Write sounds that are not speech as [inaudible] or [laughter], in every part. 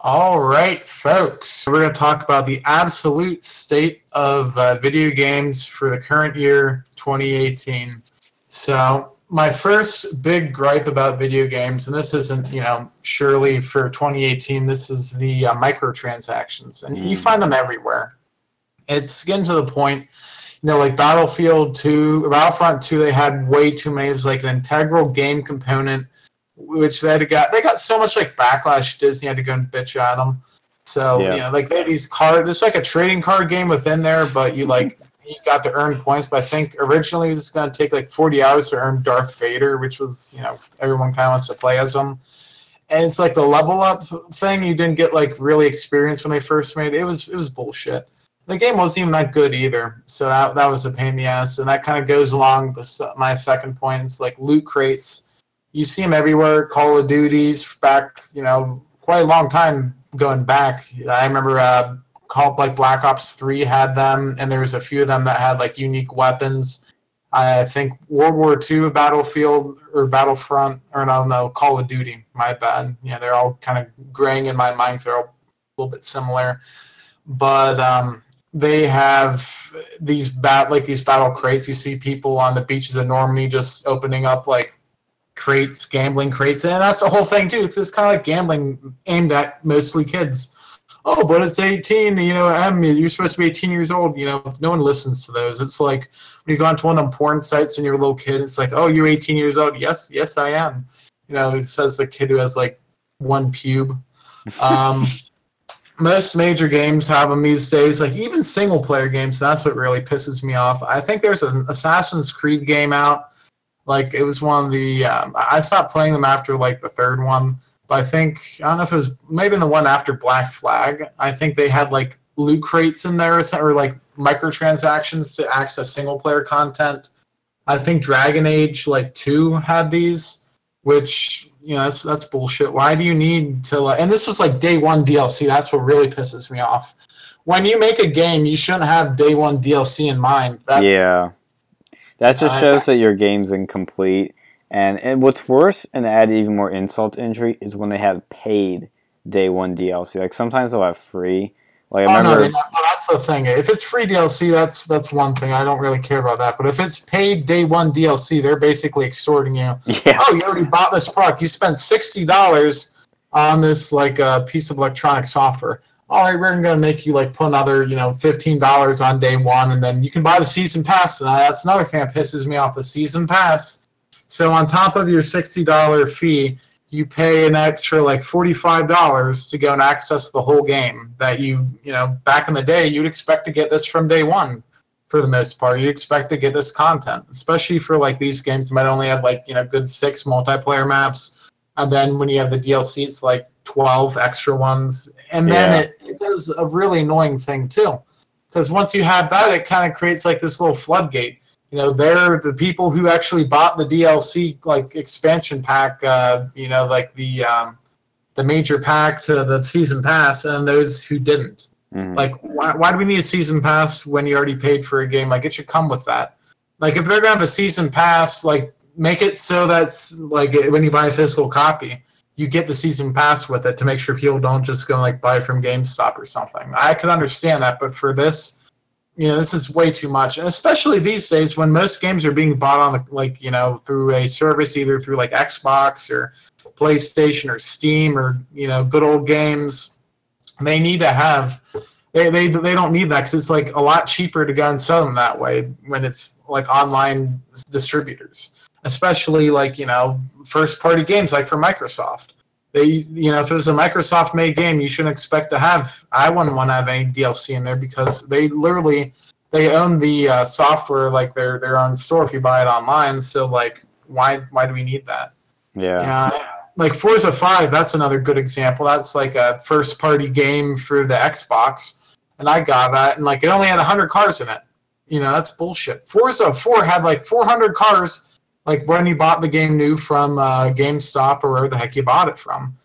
All right, folks. We're going to talk about the absolute state of uh, video games for the current year, 2018. So, my first big gripe about video games, and this isn't, you know, surely for 2018, this is the uh, microtransactions. And you find them everywhere. It's getting to the point, you know, like Battlefield 2, Battlefront 2, they had way too many. It was like an integral game component which they had to got they got so much like backlash. Disney had to go and bitch at them. So Yeah. you know, like they had these cards. It's like a trading card game within there, but you like [laughs] you got to earn points. But I think originally it was going to take like forty hours to earn Darth Vader, which was you know everyone kind of wants to play as him. And it's like the level up thing. You didn't get like really experience when they first made it. It was it was bullshit. The game wasn't even that good either, so that that was a pain in the ass. And that kind of goes along the, my second point. It's like loot crates you see them everywhere. Call of Duties back, you know, quite a long time going back. I remember uh, Call like Black Ops Three had them, and there was a few of them that had like unique weapons. I think World War II Battlefield or Battlefront or no, no Call of Duty. My bad. Yeah, they're all kind of graying in my mind. They're all a little bit similar, but um, they have these bat like these battle crates. You see people on the beaches of Normandy just opening up like crates, gambling crates, and that's the whole thing too. Because it's kind of like gambling aimed at mostly kids. Oh, but it's 18, you know, M, you're supposed to be 18 years old. You know, no one listens to those. It's like when you go onto one of them porn sites and you're a little kid, it's like, oh, you're 18 years old. Yes, yes, I am. You know, it says the kid who has like one pube. Um, [laughs] most major games have them these days, like even single player games. That's what really pisses me off. I think there's an Assassin's Creed game out like it was one of the um, I stopped playing them after like the third one, but I think I don't know if it was maybe the one after Black Flag. I think they had like loot crates in there or like microtransactions to access single player content. I think Dragon Age like two had these, which you know that's that's bullshit. Why do you need to? Like, and this was like day one DLC. That's what really pisses me off. When you make a game, you shouldn't have day one DLC in mind. That's, yeah, that just I- shows that your game's incomplete. And, and what's worse and add even more insult to injury is when they have paid day one DLC. Like sometimes they'll have free. Like I Oh no, remember, they, no, that's the thing. If it's free DLC, that's that's one thing. I don't really care about that. But if it's paid day one DLC, they're basically extorting you. [laughs] yeah, Oh, you already bought this product. You spent sixty dollars on this like uh, piece of electronic software. All right, we're gonna make you like put another you know fifteen dollars on day one, and then you can buy the season pass. And that's another thing that pisses me off: the season pass. So on top of your sixty dollar fee, you pay an extra like forty-five dollars to go and access the whole game. That you you know back in the day you'd expect to get this from day one. For the most part, you'd expect to get this content, especially for like these games that might only have like you know good six multiplayer maps, and then when you have the DLC, it's like twelve extra ones, and then Yeah. it, it does a really annoying thing too, because once you have that, it kind of creates like this little floodgate. You know they're the people who actually bought the DLC like expansion pack uh, you know like the um, the major pack to the season pass and those who didn't. Mhm. like why, why do we need a season pass when you already paid for a game? Like it should come with that. Like if they're gonna have a season pass like make it so that's like when you buy a physical copy you get the season pass with it to make sure people don't just go like buy from GameStop or something. I could understand that, but for this, you know, this is way too much. And especially these days when most games are being bought on the like, you know, through a service either through like Xbox or PlayStation or Steam or, you know, good old games. They need to have they, they, they don't need that because it's like a lot cheaper to go and sell them that way when it's like online distributors especially like you know first party games like for microsoft they you know if it was a microsoft made game you shouldn't expect to have i wouldn't want to have any dlc in there because they literally they own the uh, software like their their own store if you buy it online so like why why do we need that yeah. yeah, like Forza 5, that's another good example. That's like a first party game for the Xbox. And I got that, and like it only had 100 cars in it. You know, that's bullshit. Forza 4 had like 400 cars, like when you bought the game new from uh, GameStop or wherever the heck you bought it from.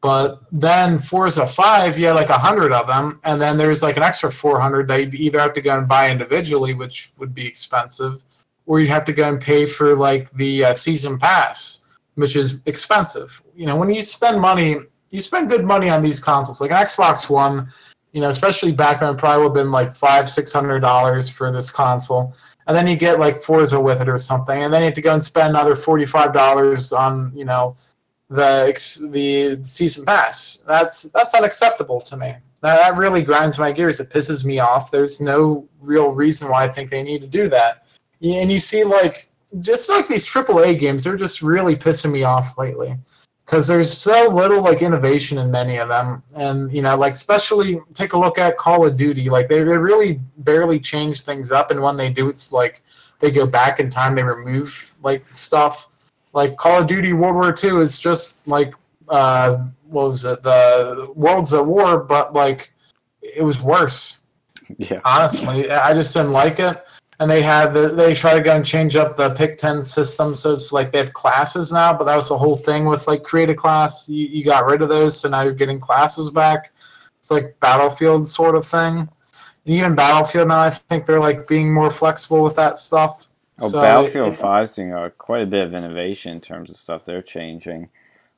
But then Forza 5, you had like 100 of them, and then there's like an extra 400 that you either have to go and buy individually, which would be expensive, or you'd have to go and pay for like the uh, season pass which is expensive. You know, when you spend money you spend good money on these consoles. Like an Xbox One, you know, especially back then, it probably would have been like five, six hundred dollars for this console, and then you get like Forza with it or something, and then you have to go and spend another forty-five dollars on, you know, the the season pass. That's that's unacceptable to me. That, that really grinds my gears. It pisses me off. There's no real reason why I think they need to do that. And you see, like, just like these AAA games, they're just really pissing me off lately because there's so little like innovation in many of them. And you know like especially take a look at call of duty. Like they, they really barely change things up and when they do it's like they go back in time they remove like stuff. Like call of duty world war ii is just like uh what was it? The worlds at war but like it was worse. Yeah. honestly i just didn't like it and they had the, they try to go and change up the pick 10 system so it's like they have classes now but that was the whole thing with like create a class you, you got rid of those so now you're getting classes back it's like battlefield sort of thing and even battlefield now i think they're like being more flexible with that stuff Oh, So Battlefield it- 5 is doing uh, quite a bit of innovation in terms of stuff they're changing.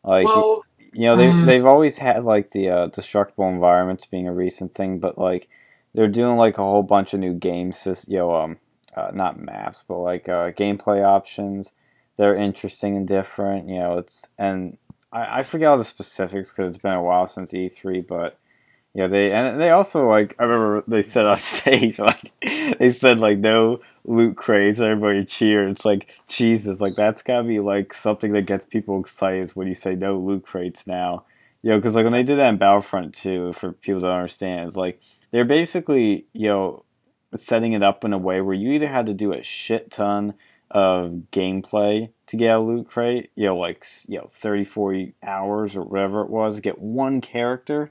Like, well you know, they, mm. they've always had, like, the uh, destructible environments being a recent thing, but, like, they're doing, like, a whole bunch of new game sys- you know, um, uh, not maps, but, like, uh, gameplay options. They're interesting and different, you know, it's, and I, I forget all the specifics because it's been a while since E3, but, yeah, they and they also like I remember they said on [laughs] stage like they said like no loot crates. Everybody cheered. It's like Jesus, like that's gotta be like something that gets people excited is when you say no loot crates now. You know, because like when they did that in Battlefront 2, for people to understand, it's like they're basically you know setting it up in a way where you either had to do a shit ton of gameplay to get a loot crate, you know, like you know 30, 40 hours or whatever it was, get one character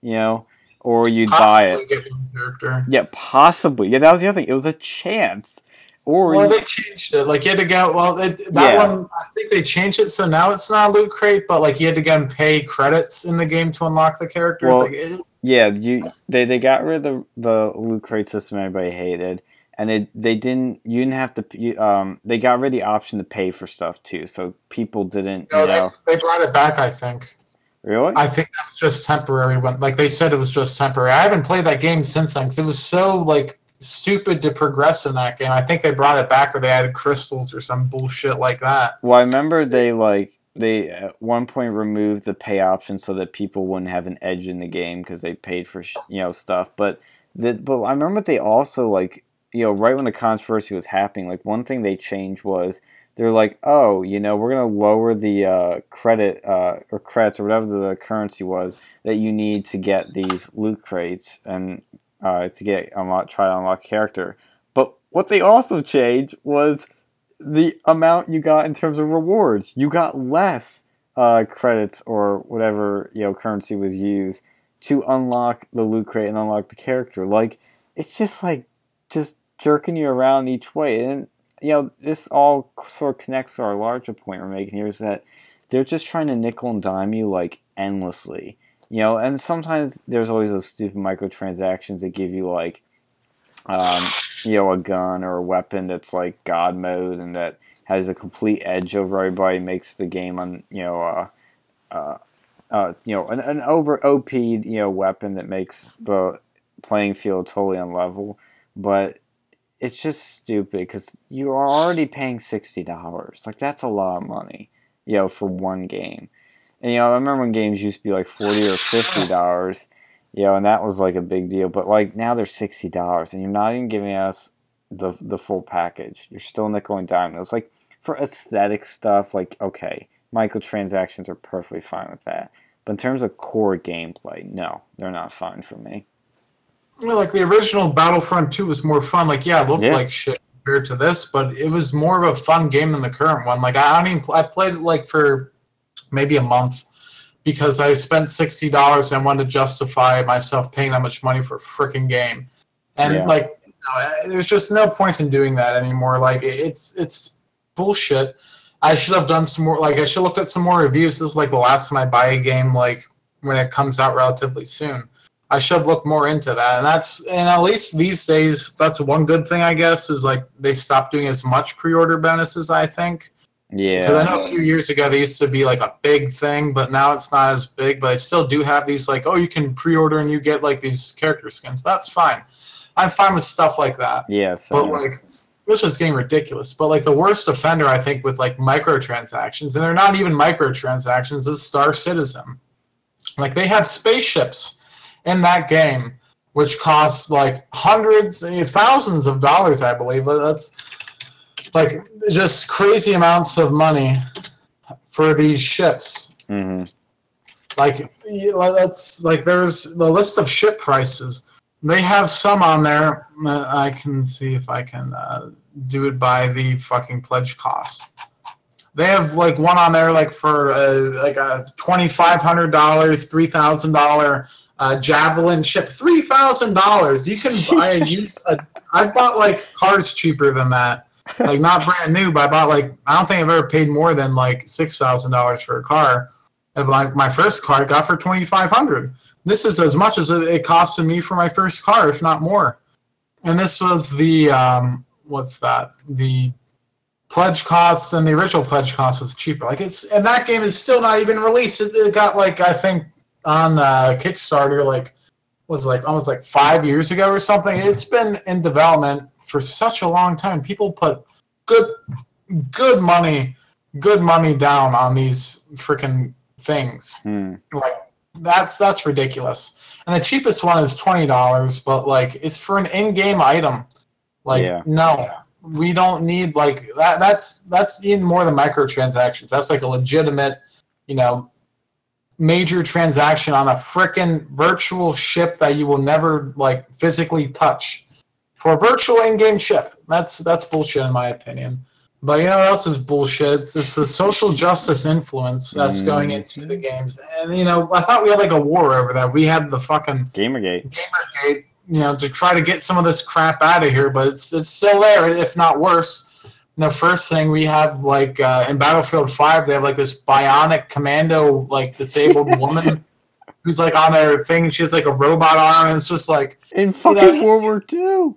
you know, or you'd buy it. get one character Yeah, possibly. Yeah, that was the other thing. It was a chance. Or well, they changed it. Like you had to go. Well, it, that Yeah. one, I think they changed it so now it's not a loot crate, but like you had to go and pay credits in the game to unlock the characters. Well, like it, yeah, you they, they got rid of the, the loot crate system everybody hated, and they they didn't you didn't have to you, um they got rid of the option to pay for stuff too, so people didn't no, you know they, they brought it back. I think. really I think that was just temporary. When like they said it was just temporary. I haven't played that game since then because it was so like stupid to progress in that game. I think they brought it back or they added crystals or some bullshit like that. Well, I remember they like they at one point removed the pay option so that people wouldn't have an edge in the game because they paid for you know stuff. But the, but I remember they also like you know right when the controversy was happening, like one thing they changed was they're like, oh, you know, we're gonna lower the uh, credit uh, or credits or whatever the currency was that you need to get these loot crates and uh, to get unlock try to unlock character. But what they also changed was the amount you got in terms of rewards. You got less uh, credits or whatever you know currency was used to unlock the loot crate and unlock the character. Like it's just like just jerking you around each way, and you know this all sort of connects to our larger point we're making here is that they're just trying to nickel and dime you like endlessly. You know, and sometimes there's always those stupid microtransactions that give you like um, you know, a gun or a weapon that's like God mode and that has a complete edge over everybody, makes the game on you know, uh, uh, uh, you know, an, an over OP you know weapon that makes the playing field totally unlevel. But it's just stupid because you are already paying sixty dollars. Like that's a lot of money, you know, for one game. And you know, I remember when games used to be like forty or fifty dollars you know, and that was like a big deal. But like now they're sixty dollars, and you're not even giving us the the full package. You're still nickel and dime. It's like for aesthetic stuff, like okay, microtransactions are perfectly fine with that. But in terms of core gameplay, no, they're not fine for me. I mean, like the original Battlefront 2 was more fun. Like, yeah, it looked Yeah. like shit compared to this, but it was more of a fun game than the current one. Like, I don't even, I played it like for maybe a month because I spent sixty dollars and I wanted to justify myself paying that much money for a freaking game. And Yeah. like, you know, there's just no point in doing that anymore. Like, it's it's bullshit. I should have done some more. Like, I should have looked at some more reviews. This is like the last time I buy a game. Like when it comes out relatively soon. I should have looked more into that. And that's and at least these days, that's one good thing I guess is like they stopped doing as much pre-order bonuses. I think Because I know a few years ago they used to be like a big thing, but now it's not as big. But I still do have these like, oh, you can pre-order and you get like these character skins. But that's fine. I'm fine with stuff like that. Yeah. But like, this was getting ridiculous. But like the worst offender, I think, with like microtransactions, and they're not even microtransactions, is Star Citizen. Like they have spaceships in that game, which costs like hundreds, eh, thousands of dollars, I believe. But that's like just crazy amounts of money for these ships. hmm Like that's like there's the list of ship prices. They have some on there. uh, I can see if I can uh, do it by the fucking pledge cost. They have like one on there like for uh, like a twenty five hundred dollars, three thousand dollar uh, javelin ship, three thousand dollars. You can buy a [laughs] use. A, I've bought like cars cheaper than that. Like not brand new, but I bought like I don't think I've ever paid more than like six thousand dollars for a car. And like my first car, I got for twenty five hundred. This is as much as it costed me for my first car, if not more. And this was the um, what's that? The pledge cost and the original pledge cost was cheaper. Like it's and that game is still not even released. It, it got like I think on uh, Kickstarter like was like almost like five years ago or something. It's been in development for such a long time. People put good good money good money down on these freaking things Hmm. like that's that's ridiculous and the cheapest one is $20 but like it's for an in-game item like Yeah. no we don't need like that that's that's even more than microtransactions that's like a legitimate you know major transaction on a freaking virtual ship that you will never like physically touch for a virtual in-game ship that's that's bullshit in my opinion but you know what else is bullshit? It's just the social justice influence that's going into the games. And you know, I thought we had like a war over that. We had the fucking Gamergate. Gamergate, you know, to try to get some of this crap out of here, but it's it's still there, if not worse. And the first thing we have like uh, in Battlefield Five, they have like this bionic commando, like disabled [laughs] woman who's like on their thing. and She has like a robot arm, and it's just like In fucking World War II.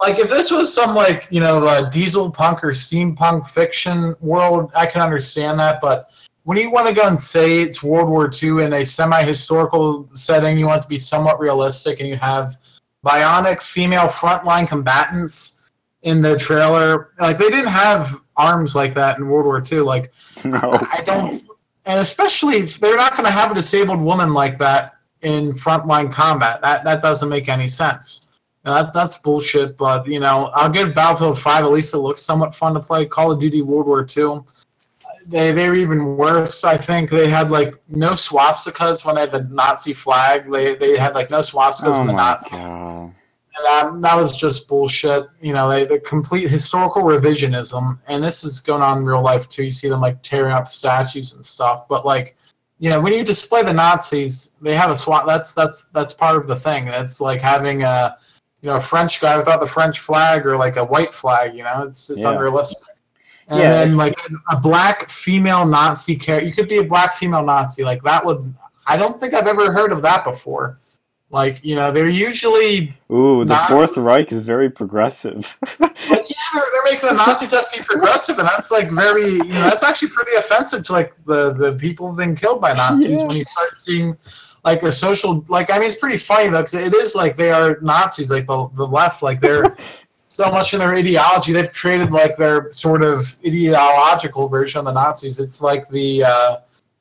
Like if this was some like you know uh, diesel punk or steampunk fiction world i can understand that but when you want to go and say it's world war ii in a semi-historical setting you want it to be somewhat realistic and you have bionic female frontline combatants in the trailer like they didn't have arms like that in world war ii like [laughs] No. I don't, and especially if they're not going to have a disabled woman like that in frontline combat. That that doesn't make any sense. That that's bullshit. But you know, I'll give Battlefield Five. At least it looks somewhat fun to play. Call of Duty World War Two. They they were even worse. I think they had like no swastikas when they had the Nazi flag. They they had like no swastikas Oh in the oh my Nazis. god. And that, that was just bullshit. You know, they, the complete historical revisionism, and this is going on in real life too. You see them like tearing up statues and stuff. But like, you know, when you display the Nazis, they have a SWAT. That's that's that's part of the thing. It's like having a, you know, a French guy without the French flag or like a white flag. You know, it's it's Yeah. unrealistic. And Yeah. then like a black female Nazi character, you could be a black female Nazi. Like that would. I don't think I've ever heard of that before. Like you know, they're usually Ooh, the Not- Fourth Reich is very progressive. [laughs] Like, yeah, they're, they're making the Nazis have to be progressive, and that's like very, you know, that's actually pretty offensive to like the the people who've been killed by Nazis. Yeah. When you start seeing like a social, like I mean, it's pretty funny though, because it is like they are Nazis, like the the left, like they're [laughs] so much in their ideology. They've created like their sort of ideological version of the Nazis. It's like the uh,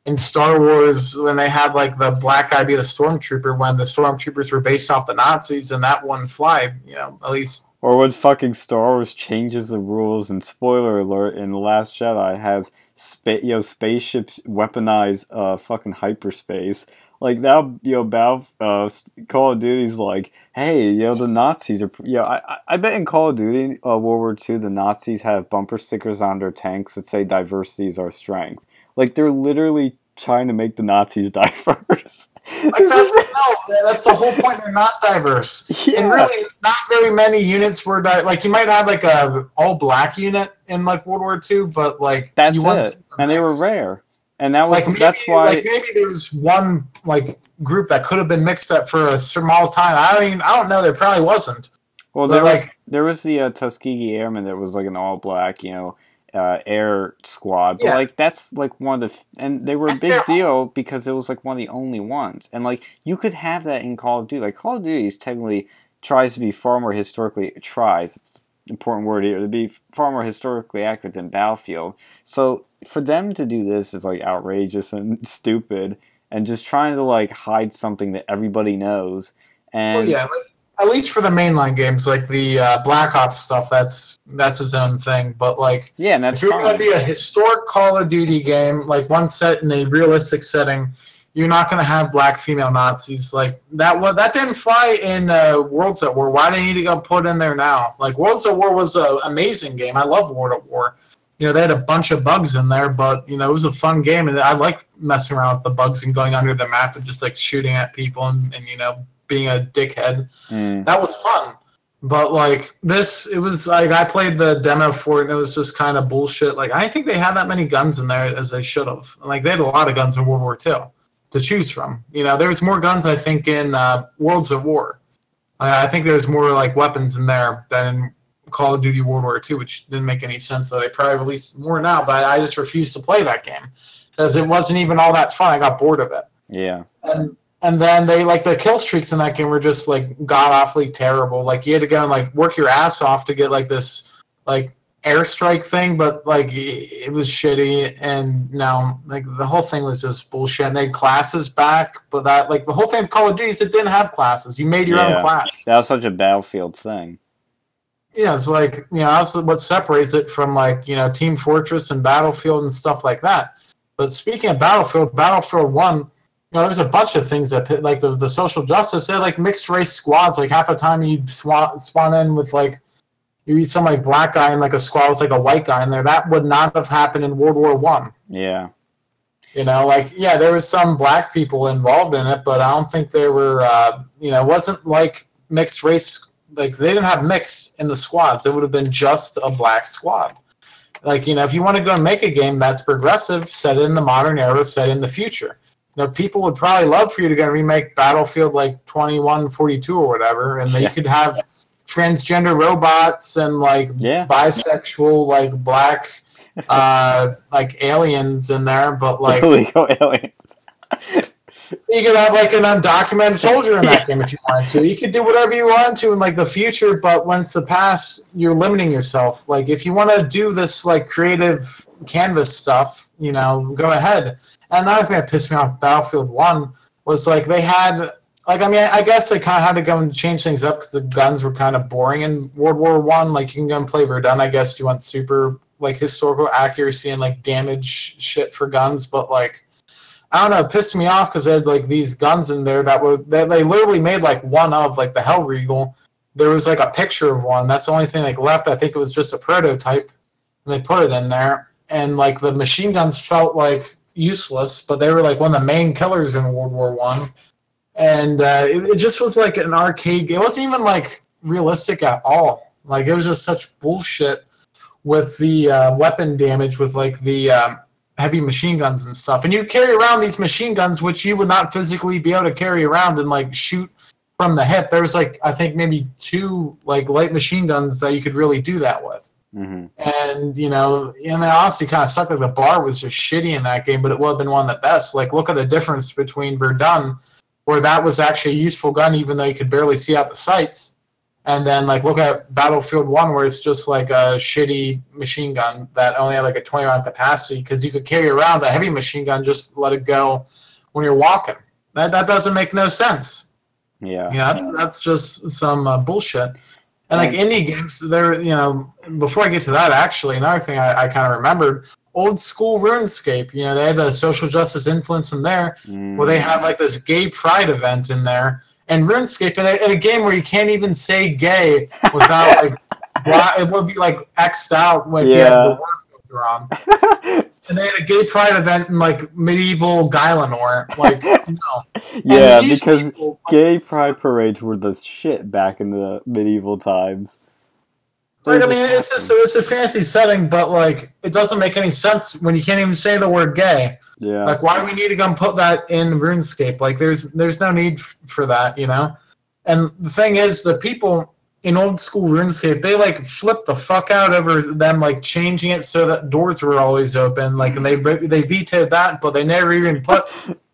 in Star Wars when they had like the black guy be the stormtrooper when the stormtroopers were based off the Nazis and that one fly, you know, at least or when fucking Star Wars changes the rules, and spoiler alert, in The Last Jedi has spa- you know, spaceships weaponize uh, fucking hyperspace. Like now, you know, Battle, uh, Call of Duty's like, hey, you know, the Nazis are, you know, I, I- bet in Call of Duty uh, World War II, the Nazis have bumper stickers on their tanks that say diversity is our strength. Like they're literally trying to make the Nazis [laughs] diverse. Like that's, no, that's the whole point. They're not diverse, yeah. and really, not very many units were di- like you might have like a all black unit in like World War II, but like That's it, and they were rare, and that was Like maybe, that's why. like maybe there was one like group that could have been mixed up for a small time. I don't even, I don't know. There probably wasn't. well, there, like there was the uh, Tuskegee Airmen that was like an all black, you know, uh, Air Squad, but Yeah. like that's like one of the f- and they were a big deal because it was like one of the only ones, and like you could have that in Call of Duty. Like Call of Duty is technically tries to be far more historically tries. It's an important word here to be far more historically accurate than Battlefield. So for them to do this is like outrageous and [laughs] stupid, and just trying to like hide something that everybody knows. And Well, yeah, like, at least for the mainline games, like the uh, Black Ops stuff, that's that's his own thing. But like, yeah, and that's if you're going to be a historic Call of Duty game, like one set in a realistic setting, you're not going to have black female Nazis. Like that. Was that didn't fly in uh, Worlds at War. Why they need to go put in there now? Like Worlds at War was an amazing game. I love World at War. You know, they had a bunch of bugs in there, but you know, it was a fun game, and I like messing around with the bugs and going under the map and just like shooting at people and, and you know being a dickhead Mm, that was fun. But like this, it was like I played the demo for it, and it was just kind of bullshit. Like I think they had that many guns in there as they should have. Like they had a lot of guns in World War II to choose from. You know, there's more guns I think in uh, Worlds of War. I, I think there's more like weapons in there than in Call of Duty World War II, which didn't make any sense. So they probably released more now, but I just refused to play that game because it wasn't even all that fun. I got bored of it yeah, and and then they like the kill streaks in that game were just like god awfully terrible. Like you had to go and like work your ass off to get like this like airstrike thing, but like it was shitty. And now like the whole thing was just bullshit. And they had classes back, but that like the whole thing of Call of Duty is it didn't have classes. You made your Yeah. own class. that was such a Battlefield thing. Yeah, it's like you know that's what separates it from like you know Team Fortress and Battlefield and stuff like that. But speaking of Battlefield, Battlefield One, you know, there's a bunch of things that like the the social justice. They had, like mixed race squads. Like half the time you spawn spawn in with like you eat some like black guy and like a squad with like a white guy in there. That would not have happened in World War One. Yeah, You know, like yeah, there was some black people involved in it, but I don't think there were. Uh, you know, it wasn't like mixed race. Like they didn't have mixed in the squads. It would have been just a black squad. Like you know, if you want to go and make a game that's progressive, set it in the modern era, set it in the future. Know, people would probably love for you to go remake Battlefield like twenty one forty two or whatever, and then Yeah. you could have transgender robots and like yeah, bisexual like black uh [laughs] like aliens in there but like [laughs] illegal aliens. [laughs] you could have like an undocumented soldier in that game if you wanted to. You could do whatever you want to in like the future, but when it's the past, you're limiting yourself. Like if you want to do this like creative canvas stuff, you know, go ahead. And another thing that pissed me off Battlefield One was like they had like I mean I guess they kind of had to go and change things up because the guns were kind of boring in World War One. Like you can go and play Verdun, I guess you want super like historical accuracy and like damage shit for guns, but like I don't know, it pissed me off because they had like these guns in there that were that they literally made like one of like the Hellriegel. There was like a picture of one. That's the only thing like left. I think it was just a prototype, and they put it in there. And like the machine guns felt like useless, but they were like one of the main killers in World War One. And uh, it, it just was like an arcade game. It wasn't even like realistic at all. Like it was just such bullshit with the uh, weapon damage with like the um, heavy machine guns and stuff. And you carry around these machine guns, which you would not physically be able to carry around and like shoot from the hip. There was like I think maybe two like light machine guns that you could really do that with. Hmm And you know, and it honestly kind of sucked. Like the bar was just shitty in that game, but it would have been one of the best. Like look at the difference between Verdun, where that was actually a useful gun, even though you could barely see out the sights. And then like look at Battlefield One, where it's just like a shitty machine gun that only had like a 20 round capacity because you could carry around a heavy machine gun, just let it go when you're walking. That that doesn't make no sense. Yeah. You know, that's that's just some uh, bullshit. And like indie games, there, you know, before I get to that, actually, another thing I, I kind of remembered, old school RuneScape. You know, they had a social justice influence in there, where they had like this gay pride event in there, and RuneScape in a, in a game where you can't even say gay without like, [laughs] it would be like xed out if you have the word filter on. [laughs] And they had a gay pride event in like medieval Gielinor. Like, [laughs] no. Yeah, because people- gay pride parades were the shit back in the medieval times. Right, I mean, it's just it's a fantasy setting, but like it doesn't make any sense when you can't even say the word gay. yeah, Like, why do we need to go and put that in RuneScape? Like, there's there's no need f- for that, you know. And the thing is, the people in old school RuneScape, they like flipped the fuck out over them like changing it so that doors were always open. Like, and they they vetoed that, but they never even put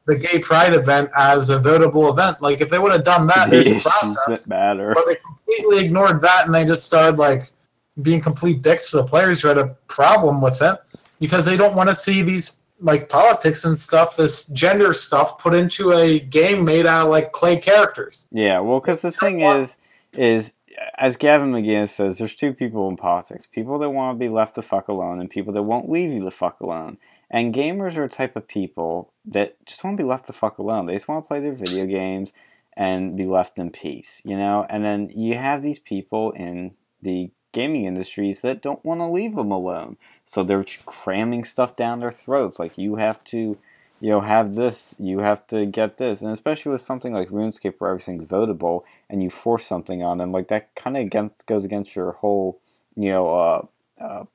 the gay pride event as a votable event. Like, if they would have done that, [laughs] there's a process. Matter. But they completely ignored that, and they just started like being complete dicks to the players who had a problem with it because they don't want to see these like politics and stuff, this gender stuff, put into a game made out of like clay characters. Yeah, well, because the thing is, is as Gavin McInnes says, there's two people in politics: people that want to be left the fuck alone, and people that won't leave you the fuck alone. And gamers are a type of people that just want to be left the fuck alone. They just want to play their video games and be left in peace, you know. And then you have these people in the gaming industries that don't want to leave them alone, so they're cramming stuff down their throats. Like you have to you know, have this, you have to get this. And especially with something like RuneScape where everything's votable and you force something on them, like that kind of against, goes against your whole, you know, uh, uh,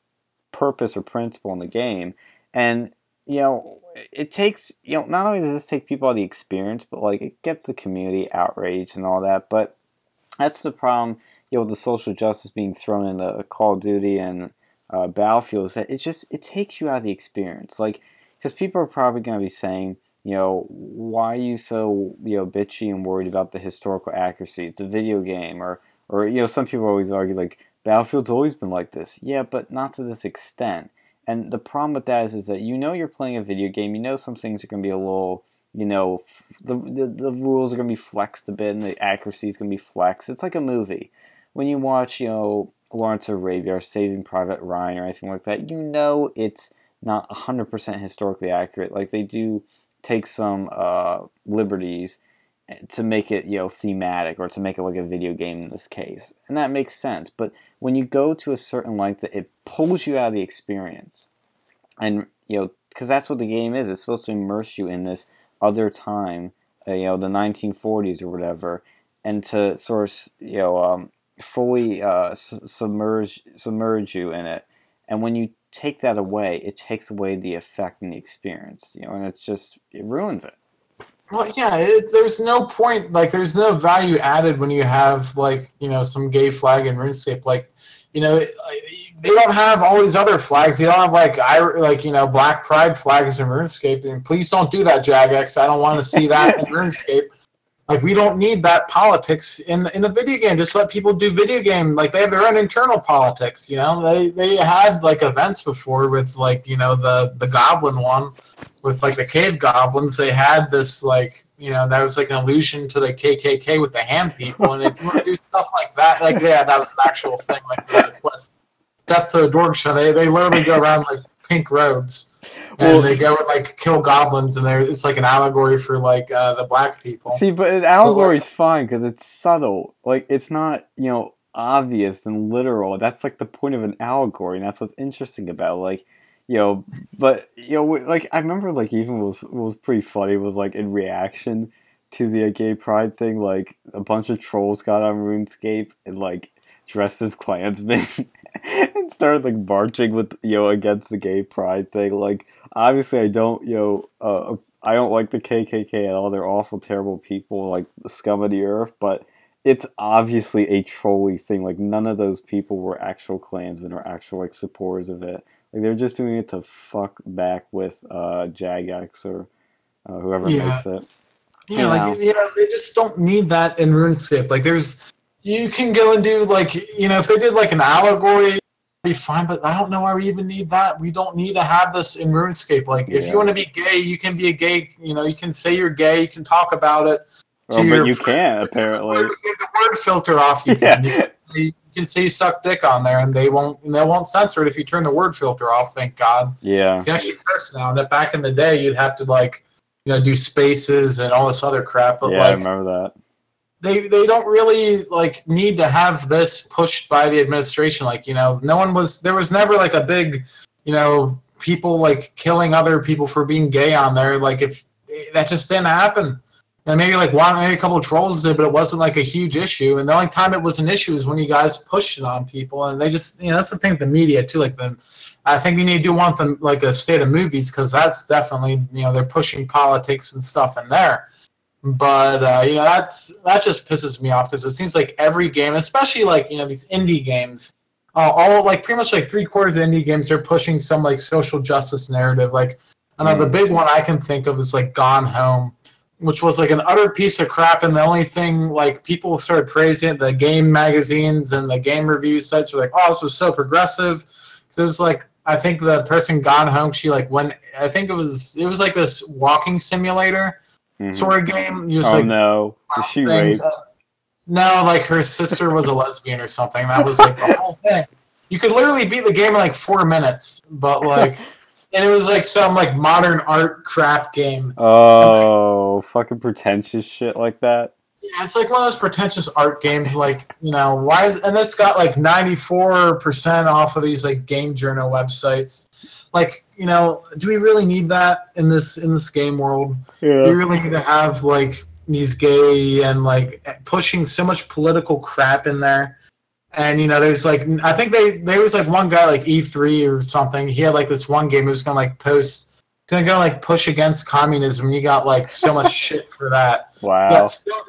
purpose or principle in the game. And, you know, it takes, you know, not only does this take people out of the experience, but like it gets the community outraged and all that. But that's the problem, you know, with the social justice being thrown into Call of Duty and uh, Battlefield is that it just, it takes you out of the experience. Like, because people are probably going to be saying, you know, why are you so you know bitchy and worried about the historical accuracy? It's a video game, or or you know, some people always argue like Battlefield's always been like this. Yeah, but not to this extent. And the problem with that is, is that you know you're playing a video game. You know some things are going to be a little, you know, the, the, the rules are going to be flexed a bit and the accuracy is going to be flexed. It's like a movie. When you watch, you know, Lawrence of Arabia or Saving Private Ryan or anything like that, you know it's not 100% historically accurate. Like they do take some uh, liberties to make it you know thematic or to make it like a video game in this case. And that makes sense. But when you go to a certain length that it pulls you out of the experience. And you know because that's what the game is. It's supposed to immerse you in this other time uh, you know the 1940s or whatever. And to sort of you know um, fully uh, submerge submerge you in it. And when you take that away, it takes away the effect and the experience, you know, and it's just it ruins it. Well, yeah, it, there's no point, like, there's no value added when you have, like, you know, some gay flag in RuneScape. Like, you know, they don't have all these other flags. You don't have, like, I, like you know, Black Pride flags in RuneScape. And please don't do that, Jagex. I don't want to see that in [laughs] RuneScape. Like we don't need that politics in in the video game. Just let people do video game. Like they have their own internal politics. You know, they they had like events before with like you know the the goblin one with like the cave goblins. They had this like you know that was like an allusion to the KKK with the hand people. And if you want to do stuff like that, like yeah, that was an actual thing. Like the quest, Death to the Dorgeshuun. They they literally go around like pink robes and well, they go and like kill goblins, and there it's like an allegory for like uh, the black people. See, but an allegory is fine because it's subtle. Like it's not you know obvious and literal. That's like the point of an allegory, and that's what's interesting about it. like you know. But you know, like I remember like even was was pretty funny was like in reaction to the gay pride thing, like a bunch of trolls got on RuneScape and like dressed as Klansmen [laughs] [laughs] and started like marching with you know against the gay pride thing. Like obviously I don't you know uh, I don't like the KKK at all. They're awful, terrible people, like the scum of the earth. But it's obviously a trolly thing. Like none of those people were actual Klansmen or actual like supporters of it. Like they're just doing it to fuck back with uh, Jagex or uh, whoever yeah. makes it. Yeah, like you know, they just don't need that in RuneScape. Like there's you can go and do like you know if they did like an allegory be fine but i don't know why we even need that we don't need to have this in runescape like if yeah. you want to be gay you can be a gay you know you can say you're gay you can talk about it to well, but you can't apparently the word, the word filter off you [laughs] can. Yeah. You, you can say you suck dick on there and they won't and they won't censor it if you turn the word filter off thank god yeah you can actually curse now and back in the day you'd have to like you know do spaces and all this other crap but yeah like i remember that they they don't really like need to have this pushed by the administration. Like you know, no one was there was never like a big you know people like killing other people for being gay on there. Like if that just didn't happen. And maybe like one, maybe a couple trolls did, but it wasn't like a huge issue. And the only time it was an issue is when you guys pushed it on people, and they just, you know, that's the thing with the media too. Like the, I think we need to do one them like a state of movies because that's definitely, you know, they're pushing politics and stuff in there But uh, you know that's that just pisses me off because it seems like every game, especially like you know these indie games, uh, all like pretty much like three quarters of indie games, are pushing some like social justice narrative. Like, I know the big one I can think of is like Gone Home, which was like an utter piece of crap, and the only thing like people started praising it, the game magazines and the game review sites were like, "Oh, this was so progressive." So it was like I think the person Gone Home, she like when I think it was it was like this walking simulator Mhm. sort of game. You just Oh like no, was she raped? No, like her sister was a lesbian or something. That was like the [laughs] whole thing. You could literally beat the game in like four minutes, but like, [laughs] and it was like some like modern art crap game. Oh, fucking pretentious shit like that. Yeah, it's like one of those pretentious art games. Like, you know, why is and this got like ninety four percent off of these like game journal websites. Like, you know, do we really need that in this in this game world? Yeah. you really need to have like these gay and like pushing so much political crap in there and you know there's like i think they there was like one guy like e3 or something he had like this one game who was gonna like post gonna go like push against communism he got like so much [laughs] shit for that Wow. yeah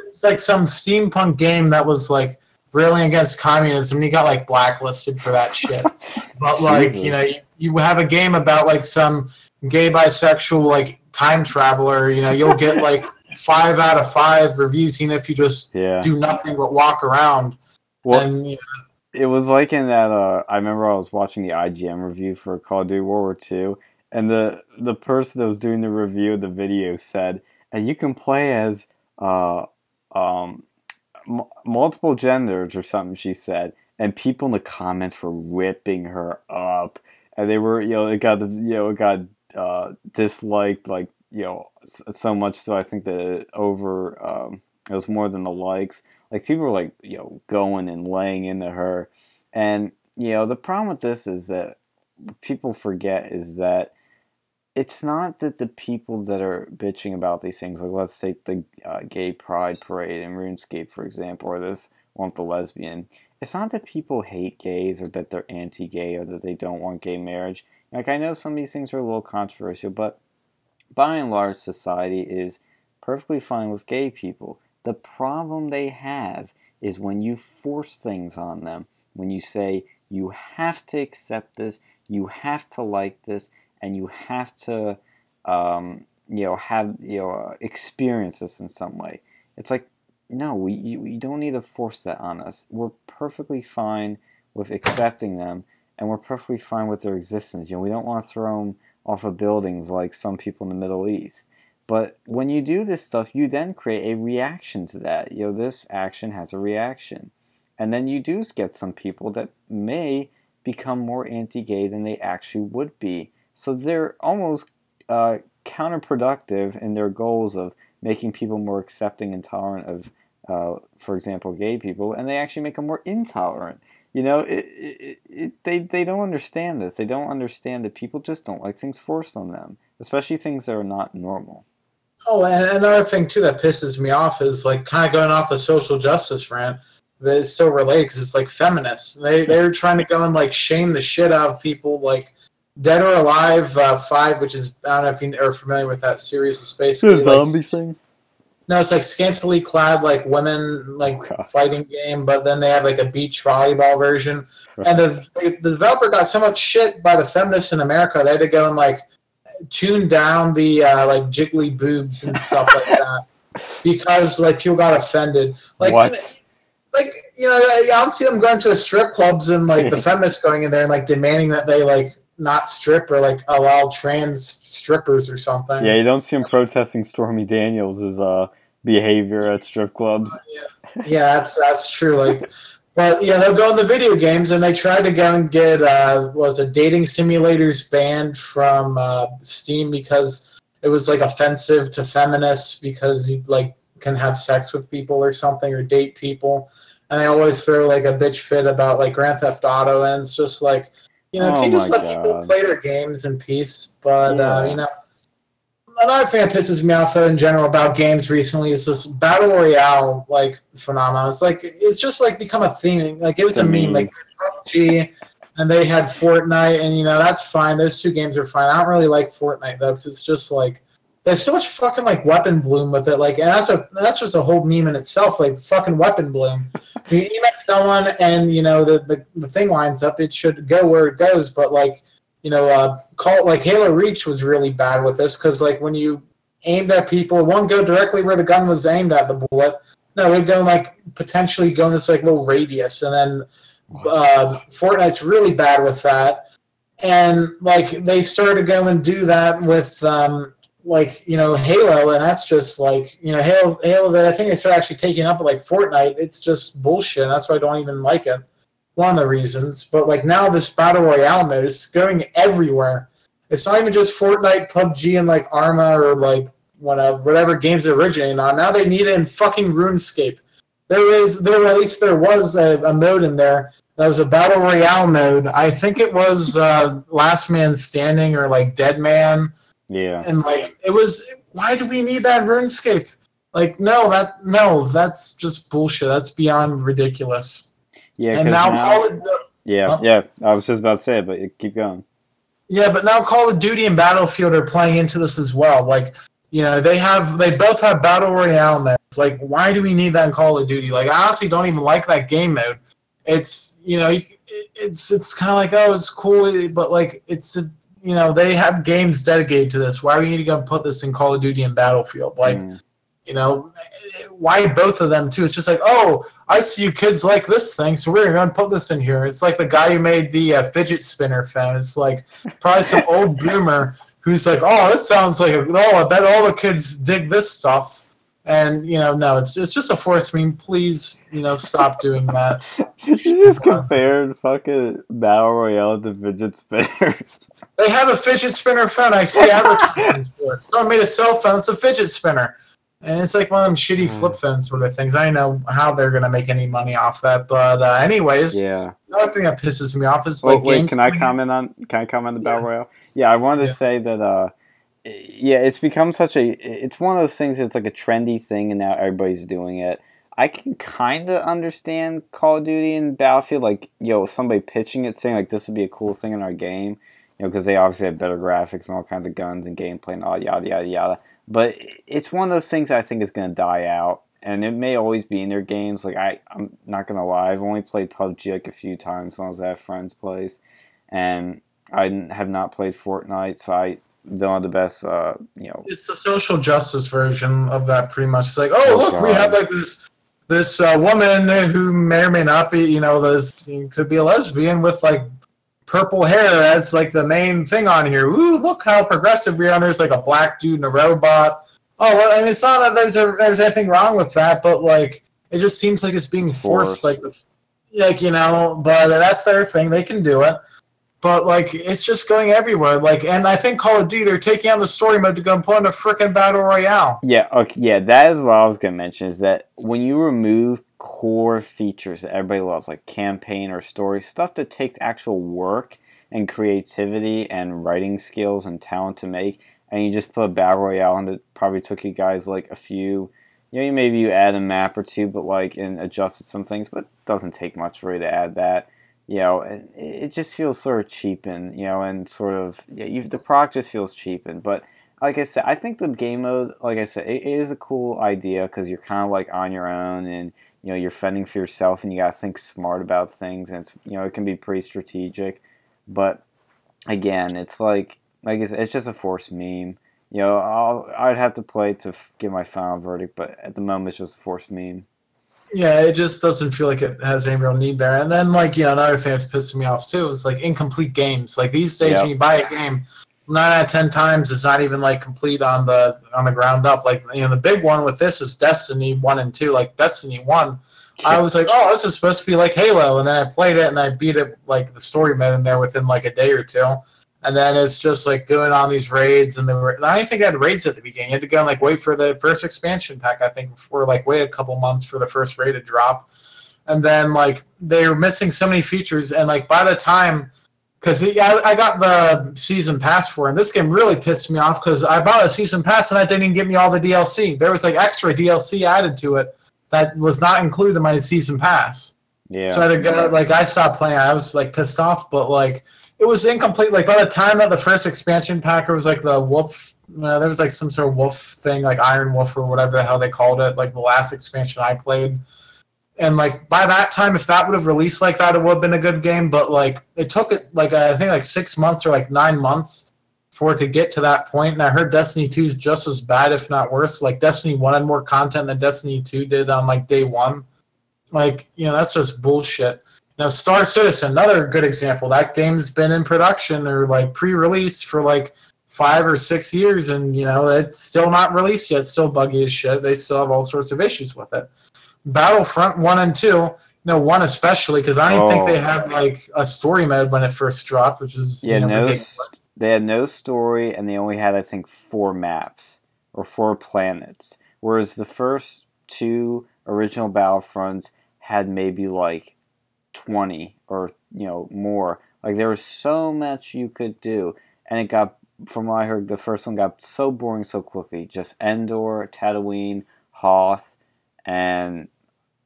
it's like some steampunk game that was like railing against communism and he got like blacklisted for that shit [laughs] but like Jesus. you know you, you have a game about like some gay bisexual like time traveler you know you'll get like [laughs] five out of five reviews even if you just Yeah. do nothing but walk around Well, and you know, it was like in that. Uh, I remember I was watching the IGN review for Call of Duty World War II, and the the person that was doing the review of the video said, "And you can play as uh, um, multiple genders or something." She said, and people in the comments were ripping her up, and they were, you know, it got the, you know, it got uh, disliked like you know so much so I think that over um, it was more than the likes like people were like you know going and laying into her and you know the problem with this is that people forget is that it's not that the people that are bitching about these things like let's take the uh, gay pride parade in runescape for example or this with the lesbian. It's not that people hate gays or that they're anti-gay or that they don't want gay marriage. Like i know some of these things are a little controversial but by and large society is perfectly fine with gay people. The problem they have is when you force things on them, when you say, you have to accept this, you have to like this, and you have to, um, you know, have, you know, experience this in some way. It's like, no, we, you, you don't need to force that on us. We're perfectly fine with accepting them, and we're perfectly fine with their existence. You know, we don't want to throw them off of buildings like some people in the Middle East. But when you do this stuff, you then create a reaction to that. You know, this action has a reaction. And then you do get some people that may become more anti gay than they actually would be. So they're almost uh, counterproductive in their goals of making people more accepting and tolerant of, uh, for example, gay people, and they actually make them more intolerant. You know, it, it, it, they, they don't understand this. They don't understand that people just don't like things forced on them, especially things that are not normal. Oh, and another thing too that pisses me off is like kind of going off the social justice rant, but it's still related because it's like feminists. They they're trying to go and like shame the shit out of people like Dead or Alive uh, Five, which is I don't know if you are familiar with that series. It's basically like, thing? no, it's like scantily clad like women like fighting game, but then they have like a beach volleyball version. And the the developer got so much shit by the feminists in America. They had to go and like tune down the uh, like jiggly boobs and stuff like [laughs] that because like people got offended. Like What? like you know, I don't see them going to the strip clubs and like the [laughs] feminists going in there and like demanding that they like not strip or like allow trans strippers or something. Yeah, you don't see him protesting Stormy Daniels' uh, behavior at strip clubs. [laughs] yeah, yeah, that's that's true. Like, but you know, they'll go in the video games and they tried to go and get uh, what was it dating simulators banned from uh, Steam because it was like offensive to feminists because you like can have sex with people or something or date people, and they always throw like a bitch fit about like Grand Theft Auto, and it's just like. You know, Oh can you just let people play their games in peace? But uh, you know, another thing that pisses me off though, in general about games recently is this battle royale like phenomenon. It's like it's just like become a theme. Like it was a a meme. meme. Like PUBG, and they had Fortnite, and you know that's fine. Those two games are fine. I don't really like Fortnite though, because it's just like there's so much fucking like weapon bloom with it. Like, and that's a that's just a whole meme in itself. Like fucking weapon bloom. You at someone, and you know the, the the thing lines up. It should go where it goes. But like, you know, uh, call like Halo Reach was really bad with this because like when you aimed at people, it won't go directly where the gun was aimed at the bullet. No, it'd go like potentially go in this like little radius, and then uh, Fortnite's really bad with that. And like they started to go and do that with um, like you know Halo, and that's just like you know Halo. Halo, that I think they started actually taking up like Fortnite. It's just bullshit. That's why I don't even like it. One of the reasons, but like now this battle royale mode is going everywhere. It's not even just Fortnite, PUBG, and like Arma or like whatever, whatever games it originated on. Now they need it in fucking RuneScape. There is there at least there was a, a mode in there that was a battle royale mode. I think it was uh, Last Man Standing or like Dead Man Yeah. and like it was why do we need that RuneScape? Like no, that no, that's just bullshit. That's beyond ridiculous. Yeah. and now, now- Call of, yeah. Huh? Yeah. I was just about to say it, but keep going. yeah, but now Call of Duty and Battlefield are playing into this as well. Like you know, they have they both have battle royale modes. Like why do we need that in Call of Duty? Like I honestly don't even like that game mode. It's you know, it's it's kind of like oh, it's cool, but like it's you know they have games dedicated to this. Why are we going to put this in Call of Duty and Battlefield? Like. Mm. you know why both of them too it's just like oh i see you kids like this thing so we're going to put this in here it's like the guy who made the uh, fidget spinner phone it's like probably some [laughs] old boomer who's like oh this sounds like a, oh i bet all the kids dig this stuff and you know no it's, it's just a force meme please you know stop doing that [laughs] you just compared fucking battle royale to fidget spinners. [laughs] they have a fidget spinner phone i see advertisements [laughs] for it someone made a cell phone it's a fidget spinner and it's like one of them shitty Mm. flip phone sort of things. I don't know how they're gonna make any money off that, but uh, anyways, yeah. another thing that pisses me off is Oh, like wait, can I comment on can I comment on the battle Yeah. royale? Yeah, I wanted to Yeah. say that uh yeah, it's become such a it's one of those things that's like a trendy thing and now everybody's doing it. I can kind of understand Call of Duty and Battlefield like yo somebody pitching it saying like this would be a cool thing in our game, you know, because they obviously have better graphics and all kinds of guns and gameplay and all yada yada yada. But it's one of those things I think is going to die out and it may always be in their games. Like I, I'm not gonna lie, I've only played PUBG like a few times when I was at a friend's place, and I have not played Fortnite, so I don't have the best, uh, you know. It's the social justice version of that, pretty much. It's like, oh, Oh, look, we have like this this uh, woman who may or may not be, you know, this could be a lesbian with like purple hair as like the main thing on here. Ooh, look how progressive we are. And there's like a black dude and a robot. Oh, well, mean, it's not that there's a, there's anything wrong with that, but like it just seems like it's being forced, Forced. like like you know. But that's their thing; they can do it. But like it's just going everywhere. Like, and I think Call of Duty they're taking on the story mode to go and put in a freaking battle royale. Yeah, okay, yeah, that is what I was gonna mention. Is that when you remove core features that everybody loves, like campaign or story stuff that takes actual work and creativity and writing skills and talent to make, and you just put a battle royale and it probably took you guys like a few. You know, maybe you add a map or two, but like and adjusted some things, but doesn't take much really to add that. You know, and it just feels sort of cheapened. You know, and sort of yeah, you, the product just feels cheapened, but like I said, I think the game mode, like I said, it is a cool idea because you're kind of like on your own and you know you're fending for yourself and you got to think smart about things and it's you know it can be pretty strategic, but again, it's like like I said, it's just a forced meme. You know, I'll, I'd have to play to f- give my final verdict, but at the moment, it's just a forced meme. Yeah, it just doesn't feel like it has any real need there. And then, like, you know, another thing that's pissing me off too is like incomplete games. Like these days, Yep. when you buy a game, nine out of ten times it's not even like complete on the on the ground up. Like, you know, the big one with this is Destiny one and two. Like Destiny one, I was like, oh, this is supposed to be like Halo, and then I played it and I beat it like the story mode in there within like a day or two. And then it's just like going on these raids, and the I don't think I had raids at the beginning. You had to go and like wait for the first expansion pack. I think or like wait a couple months for the first raid to drop, and then like they were missing so many features, and like by the time, because I, I got the season pass for, it, and this game really pissed me off because I bought a season pass and that didn't even give me all the DLC. There was like extra DLC added to it that was not included in my season pass. Yeah. So I had to go, like I stopped playing. I was like pissed off, but like it was incomplete. Like by the time that the first expansion pack, was like the wolf Uh, there was like some sort of wolf thing, like Iron Wolf or whatever the hell they called it, like the last expansion I played. And like by that time, if that would have released like that, it would have been a good game. But like it took it like I think like six months or like nine months for it to get to that point. And I heard Destiny 2 is just as bad, if not worse. Like Destiny 1 had more content than Destiny 2 did on like day one. Like, you know, that's just bullshit. Now, Star Citizen, another good example. That game's been in production or like pre-release for like five or six years, and you know it's still not released yet. It's still buggy as shit. They still have all sorts of issues with it. Battlefront one and two, you know, one especially because I don't think they Oh. had like a story mode when it first dropped, which is Yeah, you know, no, ridiculous. s- they had no story, and they only had I think four maps or four planets. Whereas the first two original Battlefronts had maybe like twenty or you know more. Like there was so much you could do, and it got from what I heard, the first one got so boring so quickly. Just Endor, Tatooine, Hoth, and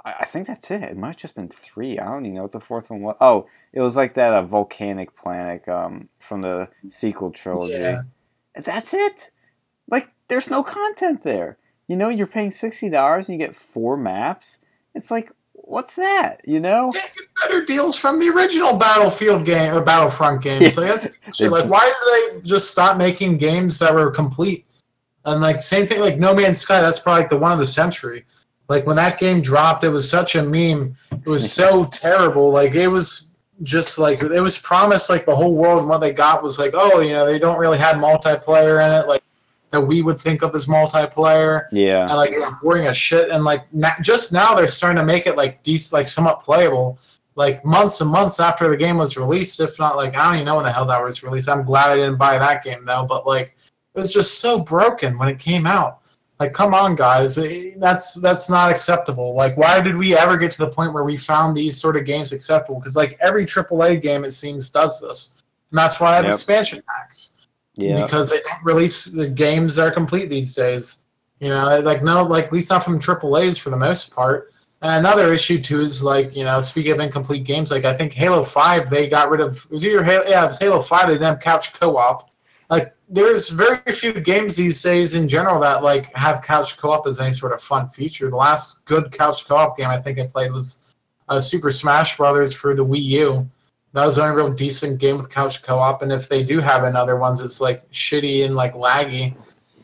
I, I think that's it. It might have just been three. I don't even know what the fourth one was. Oh, it was like that uh, volcanic planet um, from the sequel trilogy. Yeah. That's it. Like, there's no content there. You know, you're paying sixty dollars and you get four maps. It's like, what's that? You know? Yeah, get better deals from the original Battlefield game or Battlefront game. Yeah. Like that's [laughs] like why did they just stop making games that were complete? And like same thing like No Man's Sky, that's probably like the one of the century. Like when that game dropped, it was such a meme. It was so [laughs] terrible. Like it was just like it was promised like the whole world and what they got was like, oh, you know, they don't really have multiplayer in it, like that we would think of as multiplayer Yeah. and like yeah, boring as shit. And like na- just now they're starting to make it like decent, like somewhat playable. Like months and months after the game was released, if not like I don't even know when the hell that was released. I'm glad I didn't buy that game though. But like it was just so broken when it came out. Like come on, guys, Eh, that's that's not acceptable. Like why did we ever get to the point where we found these sort of games acceptable? Because like every AAA game it seems does this, and that's why I have Yep. expansion packs Yeah. because they don't release the games that are complete these days. You know, like no, like at least not from triple A's for the most part. And another issue too is like you know, speaking of incomplete games, like I think Halo Five, they got rid of. It was either Halo, yeah, it was Halo Five. They didn't have couch co-op. Like there's very few games these days in general that like have couch co-op as any sort of fun feature. The last good couch co-op game I think I played was uh, Super Smash Brothers for the Wii U. That was the only real decent game with couch co-op, and if they do have another ones, it's like shitty and like laggy.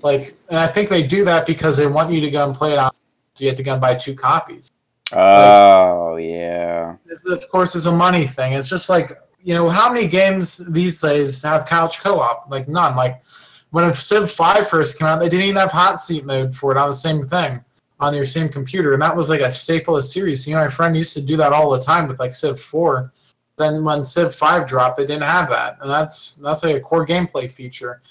Like, and I think they do that because they want you to go and play it on. So you have to go and buy two copies. Oh yeah. This, of course, is a money thing. It's just like you know, how many games these days have couch co-op? Like none. Like when Civ Five first came out, they didn't even have hot seat mode for it on the same thing on your same computer, and that was like a staple of the series. You know, my friend used to do that all the time with like Civ Four. Then when Civ Five dropped, they didn't have that, and that's that's like a core gameplay feature.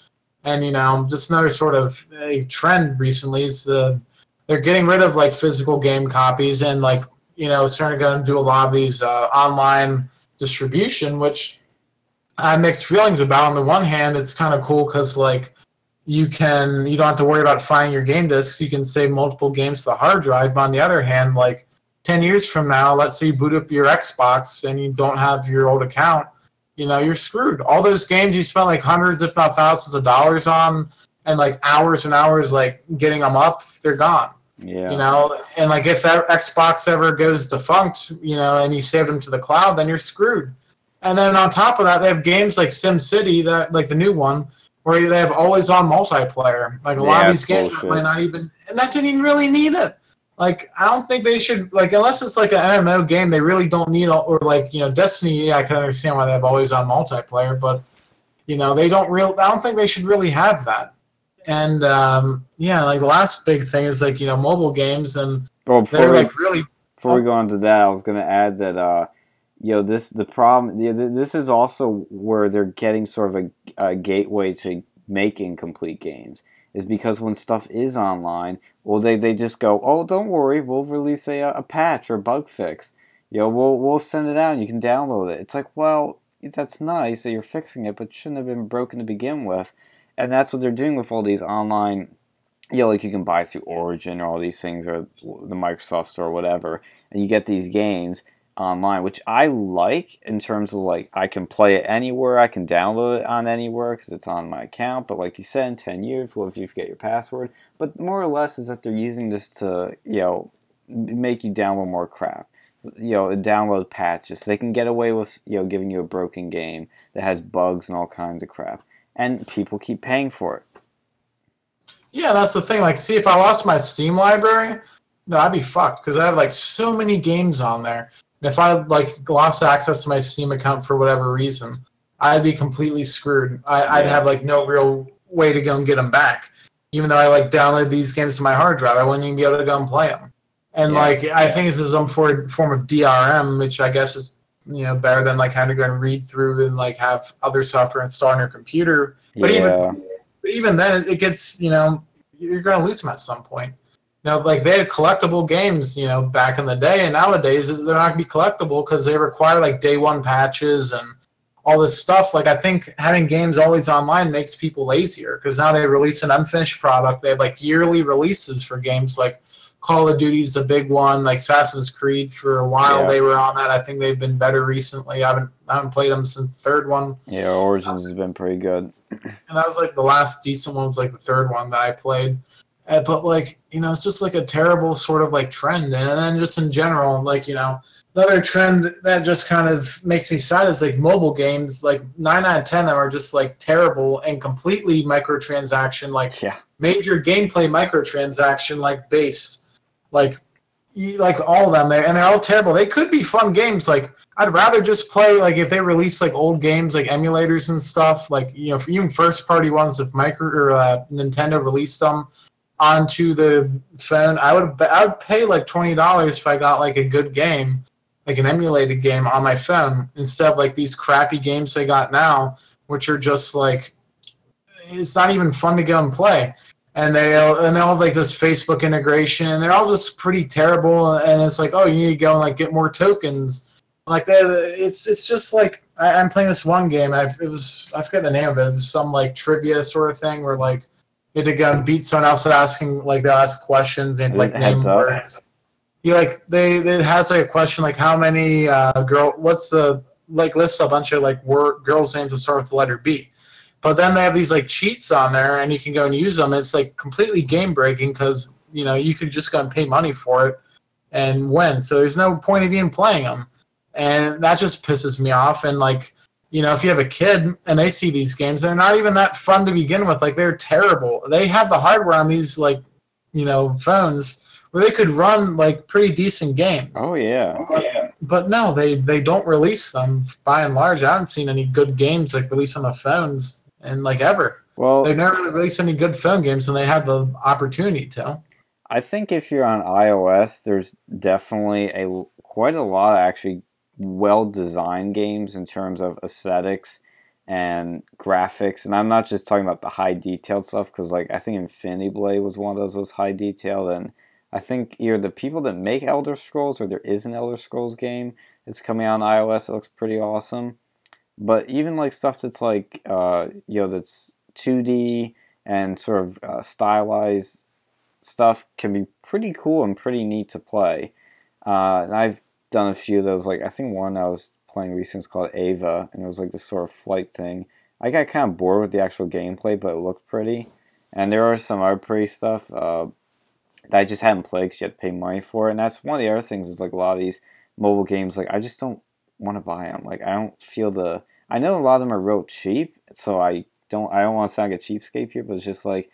And you know, just another sort of a trend recently is the they're getting rid of like physical game copies and like you know starting to do a lot of these uh, online distribution, which I have mixed feelings about. On the one hand, it's kind of cool because like you can you don't have to worry about finding your game discs. You can save multiple games to the hard drive. But on the other hand, like ten years from now, let's say you boot up your Xbox and you don't have your old account, you know you're screwed. All those games you spent like hundreds, if not thousands, of dollars on, and like hours and hours like getting them up, they're gone Yeah. you know and like if that xbox ever goes defunct you know and you saved them to the cloud then you're screwed and then on top of that they have games like sim city that like the new one where they have always on multiplayer like a lot of these games bullshit. might not even and that didn't even really need it like i don't think they should like unless it's like an mmo game they really don't need all, or like you know destiny yeah i can understand why they have always on multiplayer but you know they don't real i don't think they should really have that and um, yeah, like the last big thing is like you know mobile games, and Well, before they're we, like really before we go on to that, I was gonna add that uh, you know this the problem. This is also where they're getting sort of a, a gateway to making complete games. Is because when stuff is online, well, they, they just go, oh, don't worry, we'll release a, a patch or bug fix. You know, we'll we'll send it out and you can download it. It's like, well, that's nice that you're fixing it, but it shouldn't have been broken to begin with. And that's what they're doing with all these online you know, like you can buy through Origin or all these things or the Microsoft Store or whatever, and you get these games online, which I like in terms of like I can play it anywhere, I can download it on anywhere because it's on my account. But like you said, in ten years, well, if you forget your password? But more or less is that they're using this to you know make you download more crap. You know, download patches. They can get away with you know giving you a broken game that has bugs and all kinds of crap, and people keep paying for it. Yeah, that's the thing. Like, see, if I lost my Steam library, no, I'd be fucked because I have like so many games on there. And if I like lost access to my Steam account for whatever reason, I'd be completely screwed. I, would have like no real way to go and get them back. Even though I like download these games to my hard drive, I wouldn't even be able to go and play them. And yeah. like, I think this is some form of DRM, which I guess is you know better than like having to go and read through and like have other software installed on your computer. But yeah. even but even then, it gets you know you're going to lose them at some point. You know, like they had collectible games, you know, back in the day, and nowadays they're not going to be collectible because they require like day one patches and all this stuff. Like I think having games always online makes people lazier because now they release an unfinished product. They have like yearly releases for games like Call of Duty's a big one. Like Assassin's Creed for a while yeah. they were on that. I think they've been better recently. I haven't I haven't played them since the third one. Yeah, Origins has been pretty good. [clears throat] And that was like the last decent one was like the third one that I played. Uh, but like you know, it's just like a terrible sort of like trend. And then just in general, like you know, another trend that just kind of makes me sad is like mobile games. Like nine out of ten of them are just like terrible and completely microtransaction, like yeah. major gameplay microtransaction like based like like all of them there and they're all terrible. They could be fun games like i'd rather just play like if they release like old games like emulators and stuff like you know even first party ones if micro or uh, nintendo released them onto the phone i would i would pay like $20 if i got like a good game like an emulated game on my phone instead of like these crappy games they got now which are just like it's not even fun to go and play and they and they all have like this Facebook integration, and they're all just pretty terrible. And it's like, oh, you need to go and like get more tokens, like that. It's it's just like I, am playing this one game. I it was I forget the name of it. It was some like trivia sort of thing where like you had to go and beat someone else at asking like they'll ask questions and like name words. You like they it has like a question like how many uh, girl what's the like lists a bunch of like word girls names that start with the letter B but then they have these like cheats on there, and you can go and use them. It's like completely game breaking because you know you could just go and pay money for it and win. So there's no point of even playing them, and that just pisses me off. And like you know, if you have a kid and they see these games, they're not even that fun to begin with. Like they're terrible. They have the hardware on these like you know phones where they could run like pretty decent games. Oh yeah. But, but no, they they don't release them by and large. I haven't seen any good games like released on the phones and like ever. Well, they've never really released any good phone games, and they had the opportunity to. I think if you're on iOS, there's definitely a quite a lot of actually well designed games in terms of aesthetics and graphics. And I'm not just talking about the high detailed stuff because, like, I think Infinity Blade was one of those was high detailed, and I think either the people that make Elder Scrolls or there is an Elder Scrolls game that's coming out on iOS. It looks pretty awesome. But even like stuff that's like uh, you know that's 2D and sort of uh, stylized stuff can be pretty cool and pretty neat to play. Uh, and I've done a few of those. Like I think one I was playing recently was called Ava, and it was like this sort of flight thing. I got kind of bored with the actual gameplay, but it looked pretty. And there are some other pretty stuff uh, that I just hadn't played because you had to pay money for it. And that's one of the other things is like a lot of these mobile games, like I just don't want to buy them. Like I don't feel the I know a lot of them are real cheap, so I don't I don't want to sound like a cheapskate here, but it's just like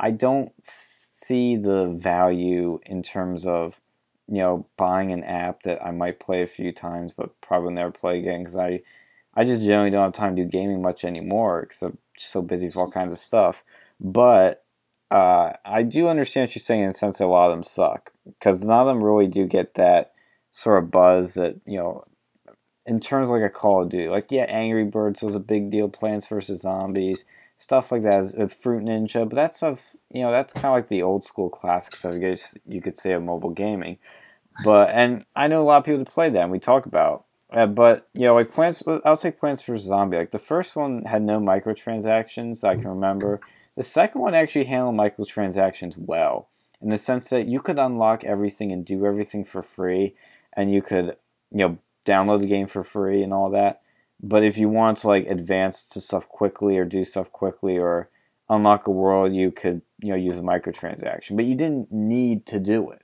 I don't see the value in terms of you know buying an app that I might play a few times, but probably never play again because I I just generally don't have time to do gaming much anymore because I'm so busy with all kinds of stuff. But uh, I do understand what you're saying in the sense that a lot of them suck because none of them really do get that sort of buzz that you know in terms of like a Call of Duty, like yeah, Angry Birds was a big deal, Plants vs Zombies, stuff like that, uh, Fruit Ninja, but that stuff, you know, that's kind of like the old school classic stuff. I guess you could say of mobile gaming, but and I know a lot of people that play that, and we talk about. Uh, but you know, like Plants, I'll take Plants vs Zombie. Like the first one had no microtransactions that I can remember. The second one actually handled microtransactions well, in the sense that you could unlock everything and do everything for free, and you could, you know, download the game for free and all that. But if you want to like advance to stuff quickly or do stuff quickly or unlock a world, you could you know use a microtransaction. But you didn't need to do it,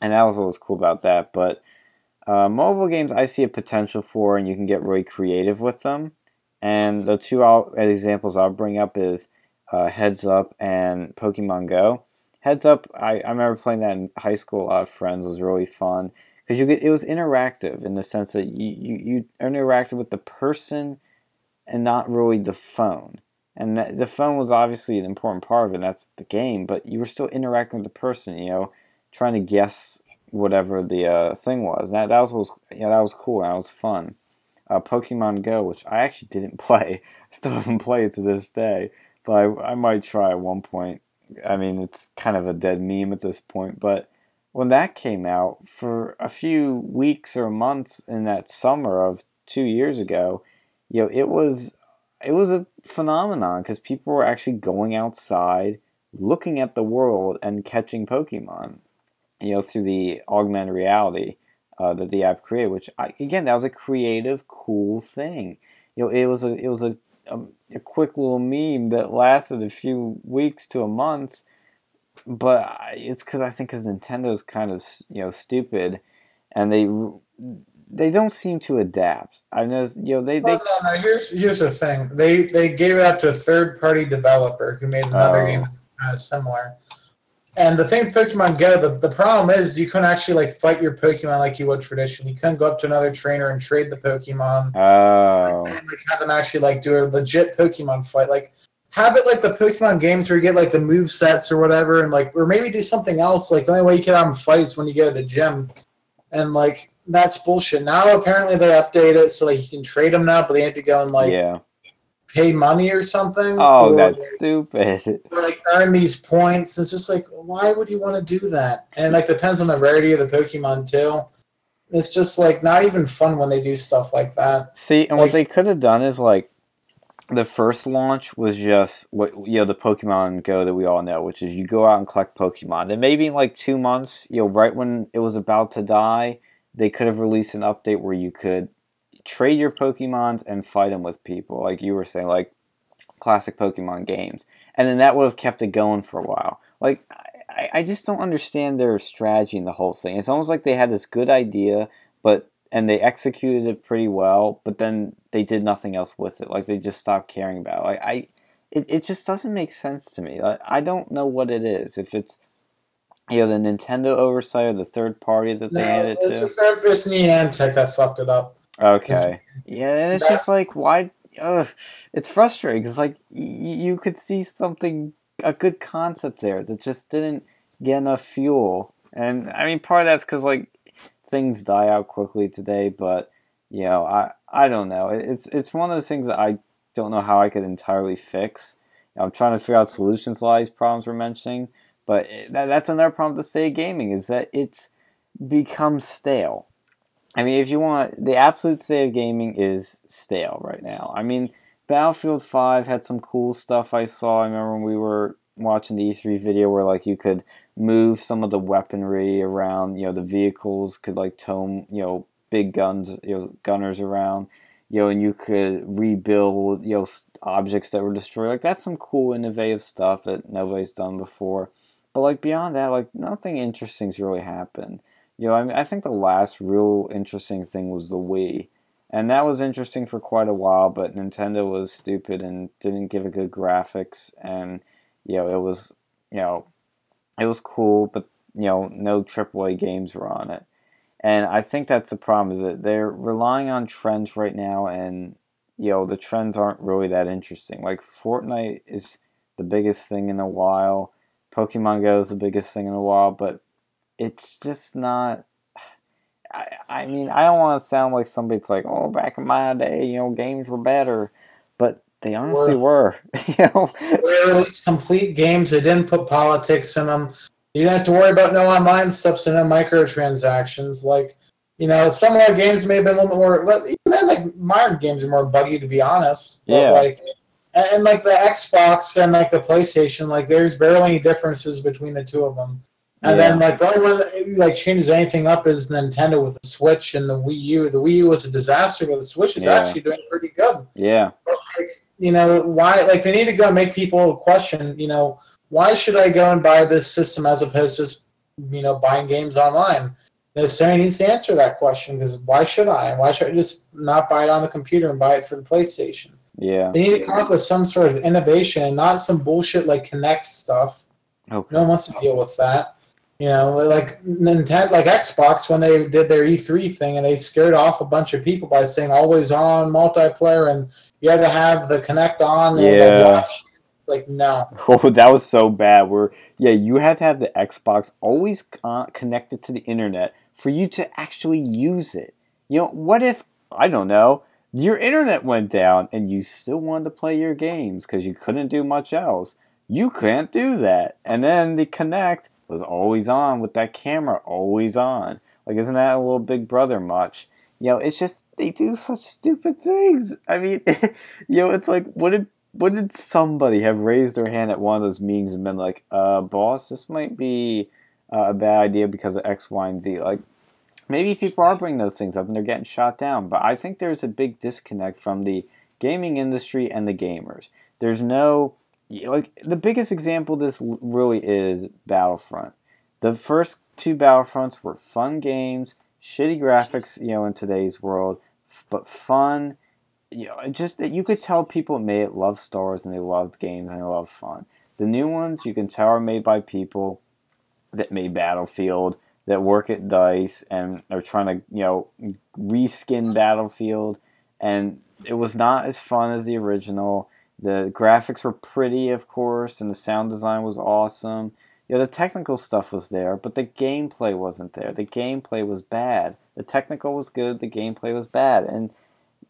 and that was what was cool about that. But uh, mobile games, I see a potential for, and you can get really creative with them. And the two I'll, examples I'll bring up is uh, Heads Up and Pokemon Go. Heads Up, I, I remember playing that in high school. A lot of friends was really fun because you get it was interactive in the sense that you, you you interacted with the person and not really the phone. And that, the phone was obviously an important part of it. that's the game, but you were still interacting with the person. You know, trying to guess whatever the uh, thing was. That that was, was yeah that was cool. That was fun. Uh, Pokemon Go, which I actually [laughs] didn't play, [laughs] still haven't played to this day, but I, I might try at one point. I mean, it's kind of a dead meme at this point, but when that came out, for a few weeks or months in that summer of two years ago, you know, it was it was a phenomenon because people were actually going outside, looking at the world, and catching Pokemon. You know, through the augmented reality uh, that the app created, which I, again, that was a creative, cool thing. You know, it was a it was a, a, a quick little meme that lasted a few weeks to a month but it's because I think because Nintendo's kind of you know stupid, and they they don't seem to adapt. I know you know they. they no, no, no. Here's here's the thing. They they gave it out to a third party developer who made another oh. game kind of similar. And the thing Pokemon Go, the, the problem is you couldn't actually like fight your Pokemon like you would traditionally. You couldn't go up to another trainer and trade the Pokemon. Oh. And, like have them actually like do a legit Pokemon fight. Like have it like the Pokemon games where you get like the move sets or whatever, and like or maybe do something else. Like the only way you can have them fight is when you go to the gym, and like that's bullshit. Now apparently they update it so like you can trade them now, but they have to go and like yeah. pay money or something. Oh, or, that's stupid. [laughs] Or like earn these points. It's just like why would you want to do that? And like depends on the rarity of the Pokemon too. It's just like not even fun when they do stuff like that. See, and like, what they could have done is like the first launch was just what you know the Pokemon Go that we all know, which is you go out and collect Pokemon. And maybe in like two months, you know, right when it was about to die, they could have released an update where you could trade your Pokemons and fight them with people, like you were saying, like classic Pokemon games. And then that would have kept it going for a while. Like I, I just don't understand their strategy in the whole thing. It's almost like they had this good idea, but and they executed it pretty well, but then they did nothing else with it. Like they just stopped caring about. It. Like I, it, it just doesn't make sense to me. Like, I don't know what it is. If it's you know the Nintendo oversight or the third party that they no, handed it's to. It's the third person Niantic that fucked it up. Okay. It's, yeah, it's just like why. Ugh, it's frustrating because like y- you could see something a good concept there that just didn't get enough fuel. And I mean, part of that's because like things die out quickly today, but you know, I I don't know. It's it's one of those things that I don't know how I could entirely fix. I'm trying to figure out solutions to all these problems we're mentioning, but eh, that, that's another problem to say gaming is that it's become stale. I mean, if you want the absolute state of gaming is stale right now. I mean, Battlefield 5 had some cool stuff I saw. I remember when we were watching the E3 video where like you could move some of the weaponry around. You know, the vehicles could like tow you know big guns, you know, gunners around. You know, and you could rebuild you know objects that were destroyed. Like that's some cool, innovative stuff that nobody's done before. But like beyond that, like nothing interesting's really happened. You know, I mean, I think the last real interesting thing was the Wii, and that was interesting for quite a while. But Nintendo was stupid and didn't give a good graphics, and you know, it was you know it was cool, but you know, no AAA games were on it. And I think that's the problem is that they're relying on trends right now, and you know, the trends aren't really that interesting. Like Fortnite is the biggest thing in a while, Pokemon Go is the biggest thing in a while, but it's just not. I, I mean, I don't want to sound like somebody's like, oh, back in my day, you know, games were better, but they honestly were. [laughs] you know, they released complete games. They didn't put politics in them. You don't have to worry about no online stuff, so no microtransactions. Like, you know, some of the games may have been a little more. But even then, like modern games are more buggy, to be honest. But, yeah. Like, and, and like the Xbox and like the PlayStation, like there's barely any differences between the two of them. And Yeah. then like the only one that like changes anything up is Nintendo with the Switch and the Wii U. The Wii U was a disaster, but the Switch is Yeah. actually doing pretty good. Yeah. But, like you know why like they need to go make people question you know why should i go and buy this system as opposed to just you know buying games online? Sony needs to answer that question because why should i? Why should i just not buy it on the computer and buy it for the playstation? Yeah. they need to come up with some sort of innovation and not some bullshit like Kinect stuff. Okay. no one wants to deal with that you know like nintendo like xbox when they did their e3 thing and they scared off a bunch of people by saying always on multiplayer and you had to have the Kinect on and Yeah. like watch like no [laughs] Oh, that was so bad. Where yeah, you had to have the Xbox always uh, connected to the internet for you to actually use it. You know, what if I don't know your internet went down and you still wanted to play your games because you couldn't do much else? You can't do that. And then the Kinect was always on with that camera always on. Like, isn't that a little Big Brother much? You know, it's just they do such stupid things. I mean, [laughs] you know, it's like what did did somebody have raised their hand at one of those meetings and been like, uh, boss, this might be uh, a bad idea because of X, Y, and Z? Like, maybe people are bringing those things up and they're getting shot down, but I think there's a big disconnect from the gaming industry and the gamers. There's no, like, the biggest example this really is Battlefront. The first two Battlefronts were fun games, shitty graphics, you know, in today's world, but fun you know, just that you could tell people made it love stars and they loved games and they loved fun. The new ones you can tell are made by people that made Battlefield that work at Dice and are trying to you know reskin Battlefield, and it was not as fun as the original. The graphics were pretty, of course, and the sound design was awesome. Know, the technical stuff was there, but the gameplay wasn't there. The gameplay was bad. The technical was good, the gameplay was bad, and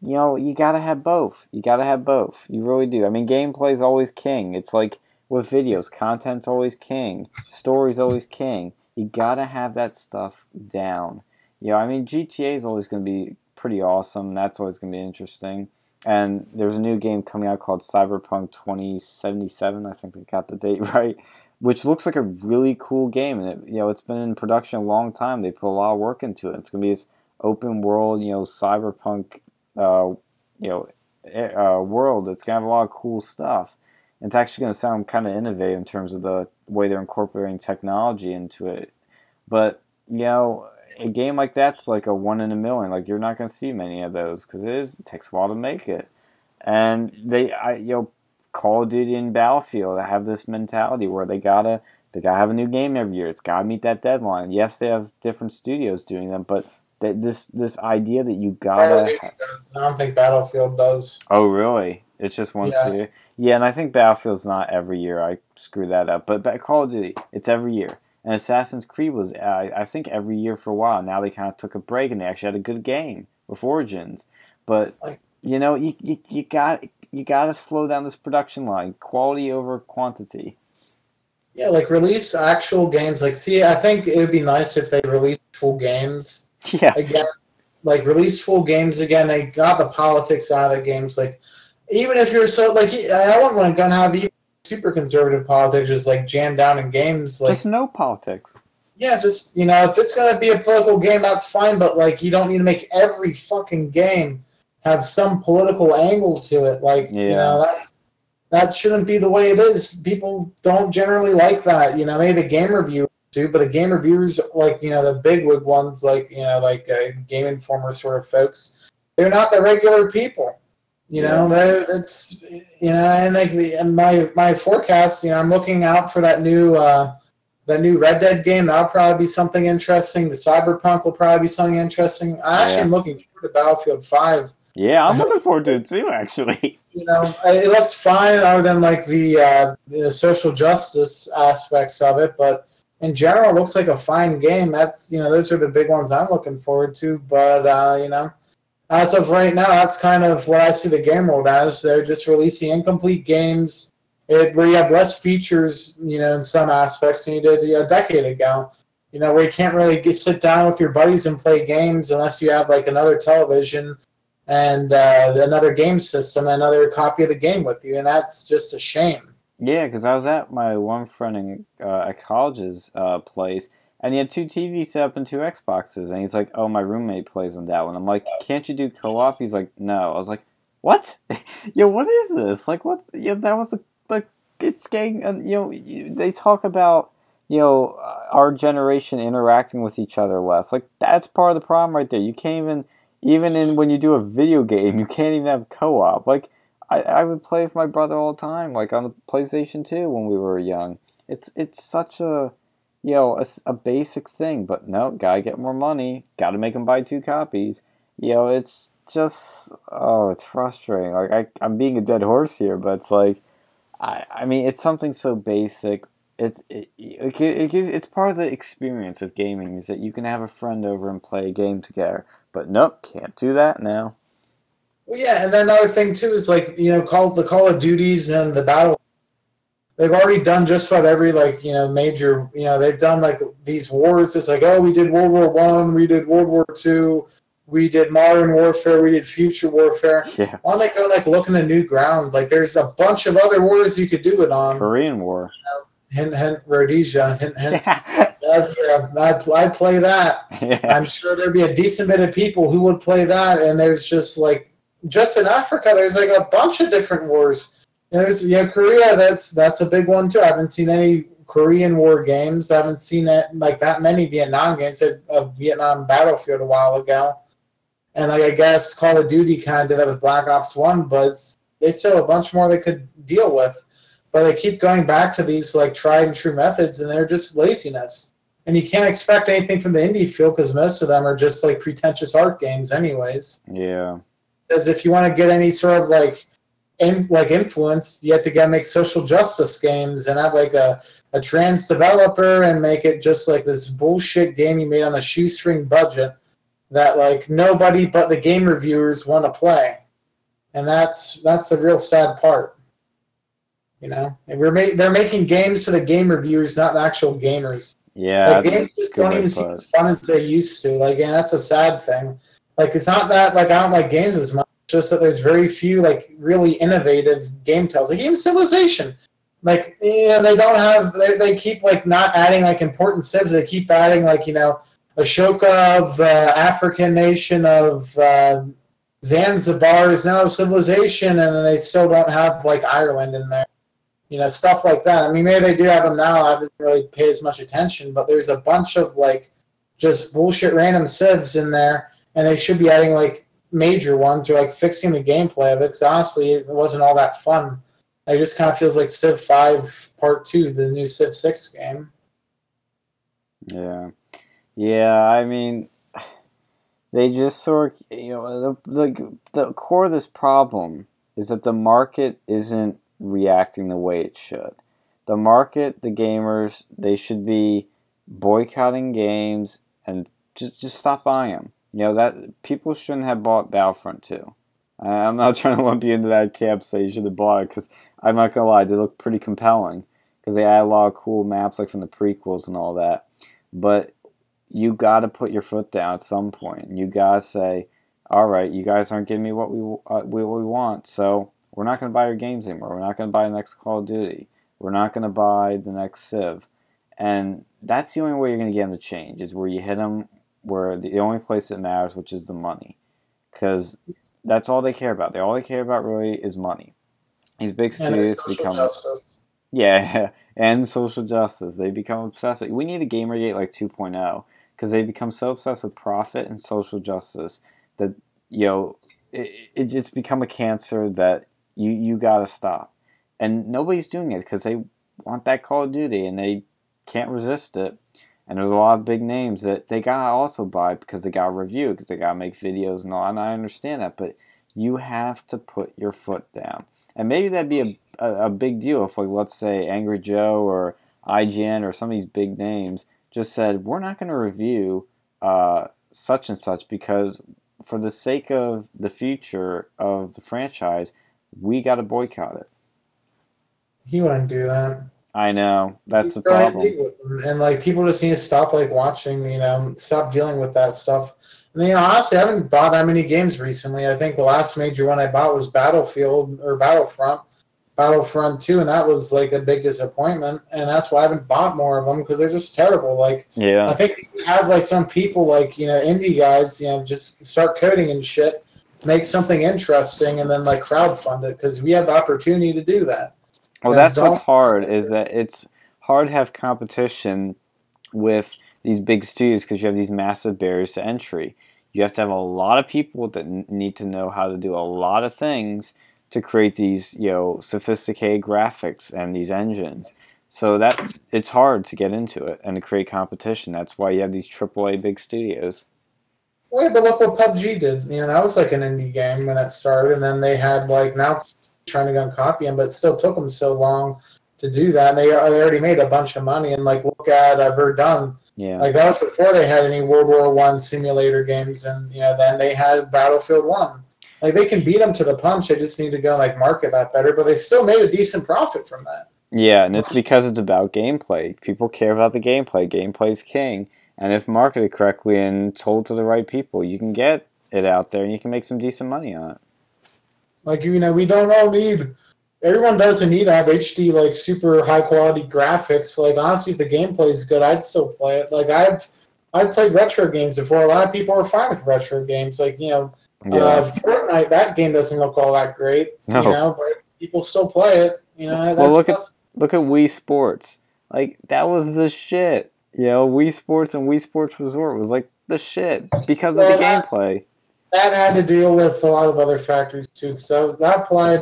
you know, you gotta have both. You gotta have both. You really do. I mean, gameplay is always king. It's like with videos, content's always king. Story's always king. You gotta have that stuff down. You know, I mean, GTA is always gonna be pretty awesome. That's always gonna be interesting. And there's a new game coming out called Cyberpunk 2077. I think they got the date [laughs] right, which looks like a really cool game. And it, you know, it's been in production a long time. They put a lot of work into it. It's gonna be this open world, you know, cyberpunk uh, you know, uh, world. It's gonna have a lot of cool stuff. It's actually gonna sound kind of innovative in terms of the way they're incorporating technology into it. But you know, a game like that's like a one in a million. Like you're not gonna see many of those because it is it takes a while to make it. And they, I, you know, Call of Duty and Battlefield have this mentality where they gotta they gotta have a new game every year. It's gotta meet that deadline. Yes, they have different studios doing them, but this this idea that you gotta does. i don't think battlefield does Oh, really? It's just once Yeah. a year. Yeah, and I think Battlefield's not every year. I screw that up. But, but Call of Duty, it's every year. And Assassin's Creed was, I I think, every year for a while. Now they kind of took a break, and they actually had a good game with Origins. But you know, you you, you got you got to slow down this production line. Quality over quantity. yeah like release actual games like see i think it would be nice if they released full games [laughs] Yeah, again like release full games again they got the politics out of the games like even if you're so like i don't want to have even super conservative politics just like jammed down in games like just no politics. yeah just you know if it's going to be a political game that's fine but like you don't need to make every fucking game have some political angle to it like you know that's that shouldn't be the way it is. People don't generally like that you know maybe the game reviewers do but the game reviewers like you know the bigwig ones like you know like uh, game informer sort of folks they're not the regular people you know they're it's you know and like the and my my forecast you know i'm looking out for that new uh that new red dead game that'll probably be something interesting the cyberpunk will probably be something interesting i actually Yeah. am looking forward to battlefield 5 Yeah, I'm [laughs] looking forward to it too. Actually. you know, it looks fine other than like the, uh, the social justice aspects of it, but in general, it looks like a fine game. That's you know, those are the big ones I'm looking forward to. But uh, you know, as of right now, that's kind of what I see the game world as. They're just releasing incomplete games. It, where you have less features, you know, in some aspects than you did a decade ago. You know, where you can't really get, sit down with your buddies and play games unless you have like another television and uh, another game system, and another copy of the game with you, and that's just a shame. Yeah, because I was at my one friend in uh, at college's uh, place, and he had two TVs set up and two Xboxes, and he's like, "Oh, my roommate plays on that one." I'm like, "Can't you do co-op?" He's like, "No." I was like, "What? [laughs] Yo, what is this? Like, what? Yeah, that was the like it's getting. Uh, you know, they talk about." You know, uh, our generation interacting with each other less. Like that's part of the problem right there. You can't even, even in when you do a video game, you can't even have co-op. Like I, I would play with my brother all the time, like on the PlayStation 2 when we were young. It's it's such a you know a, a basic thing, but no, gotta get more money, gotta make them buy two copies. You know, it's just oh, it's frustrating. Like I, I'm being a dead horse here, but it's like I, I mean, it's something so basic. It's it, it, it, it's part of the experience of gaming is that you can have a friend over and play a game together. But nope, can't do that now. Well, yeah, and then another thing too is like you know, call the Call of Duties and the battle. They've already done just about every like you know major you know they've done like these wars. It's like oh we did World War One, we did World War Two, we did Modern Warfare, we did Future Warfare. [laughs] Yeah, Why don't they go like looking at new ground? Like there's a bunch of other wars you could do it on. Korean War. Hint, hint, Rhodesia. Hint, hint. [laughs] yeah. I'd, I'd, I'd play that. I'm sure there'd be a decent bit of people who would play that. And there's just like, just in Africa, there's like a bunch of different wars. There's, you know, Korea, that's that's a big one too. I haven't seen any Korean War games. I haven't seen it like that many Vietnam games. A, a Vietnam Battlefield a while ago, and like I guess Call of Duty kind of did that with Black Ops One, but they still have a bunch more they could deal with. But they keep going back to these like tried and true methods, and they're just laziness. And you can't expect anything from the indie field because most of them are just like pretentious art games, anyways. yeah. Because if you want to get any sort of like in, like influence, you have to go make social justice games and have like a, a trans developer and make it just like this bullshit game you made on a shoestring budget that like nobody but the game reviewers want to play. And that's that's the real sad part. You know, and we're ma- they're making games for the game reviewers, not the actual gamers. Yeah. Like games just don't even seem as fun as they used to. Like, and that's a sad thing. Like, it's not that like I don't like games as much. Just that there's very few like really innovative game titles. Like even Civilization, like yeah, they don't have. They, they keep like not adding like important civs. They keep adding like you know Ashoka of the African nation of uh, Zanzibar is now a civilization, and then they still don't have like Ireland in there you know, stuff like that. I mean, maybe they do have them now. I haven't really paid as much attention, but there's a bunch of like just bullshit random civs in there, and they should be adding like major ones or like fixing the gameplay of it. Because honestly, it wasn't all that fun. It just kind of feels like Civ Five Part Two, the new Civ Six game. Yeah, yeah. I mean, [sighs] they just sort of, you know, the, the the core of this problem is that the market isn't reacting the way it should. The market, the gamers, they should be boycotting games and just just stop buying them. You know that people shouldn't have bought Battlefront 2. I- I'm not [laughs] trying to lump you into that camp. Say you should have bought it because I'm not gonna lie, they look pretty compelling because they add a lot of cool maps like from the prequels and all that but you got to put your foot down at some point. You got to say, "All right, you guys aren't giving me what we uh, what we want, so we're not to buy your games anymore. We're not to buy the next Call of Duty. We're not to buy the next Civ." And that's the only way you're to get them to change is where you hit them where the only place that matters, which is the money, because that's all they care about. They all they care about really is money. These big studios become justice. yeah, [laughs] and social justice. They become obsessed. We need a Gamergate like 2.0 because they become so obsessed with profit and social justice that you know it, it, it's become a cancer that you you gotta stop. And nobody's doing it because they want that Call of Duty and they can't resist it. And there's a lot of big names that they gotta also buy because they gotta review because they gotta make videos and all. And I understand that, but you have to put your foot down. And maybe that'd be a a, a big deal if, like, let's say Angry Joe or IGN or some of these big names just said, we're not to review uh, such and such because, for the sake of the future of the franchise, we got to boycott it. He wouldn't do that. I know that's the problem. And like people just need to stop like watching, you know, stop dealing with that stuff. And you know, honestly, I haven't bought that many games recently. I think the last major one I bought was Battlefield or Battlefront. Battlefront 2, and that was like a big disappointment. And that's why I haven't bought more of them because they're just terrible. Like, Yeah. I think you have like some people, like, you know, indie guys, you know, just start coding and shit, make something interesting, and then like crowdfund it because we have the opportunity to do that. Well, Yeah, that's what's hard is that it's hard to have competition with these big studios because you have these massive barriers to entry. You have to have a lot of people that n- need to know how to do a lot of things to create these, you know, sophisticated graphics and these engines. So that's it's hard to get into it and to create competition. That's why you have these AAA big studios. Wait, but look what PUBG did. You know, that was like an indie game when it started, and then they had like now trying to go and copy them, but it still took them so long to do that. And they, they already made a bunch of money. And like, look at uh, Verdun. Yeah. Like that was before they had any World War One simulator games, and you know, then they had Battlefield One. Like they can beat them to the punch. They just need to go and, like market that better. But they still made a decent profit from that. Yeah, and it's because it's about gameplay. People care about the gameplay. Gameplay's king. And if marketed correctly and told to the right people, you can get it out there and you can make some decent money on it. Like you know, we don't all need. Everyone doesn't need to have HD like super high quality graphics. Like honestly, if the gameplay is good, I'd still play it. Like I've I've played retro games before. A lot of people are fine with retro games. Like you know, uh, Fortnite. That game doesn't look all that great. No. You know, but people still play it. You know, that's, Well, look at- Look at Wii Sports. Like, that was the shit. You know, Wii Sports and Wii Sports Resort was like the shit because of the that- gameplay. That had to deal with a lot of other factors too. So that applied.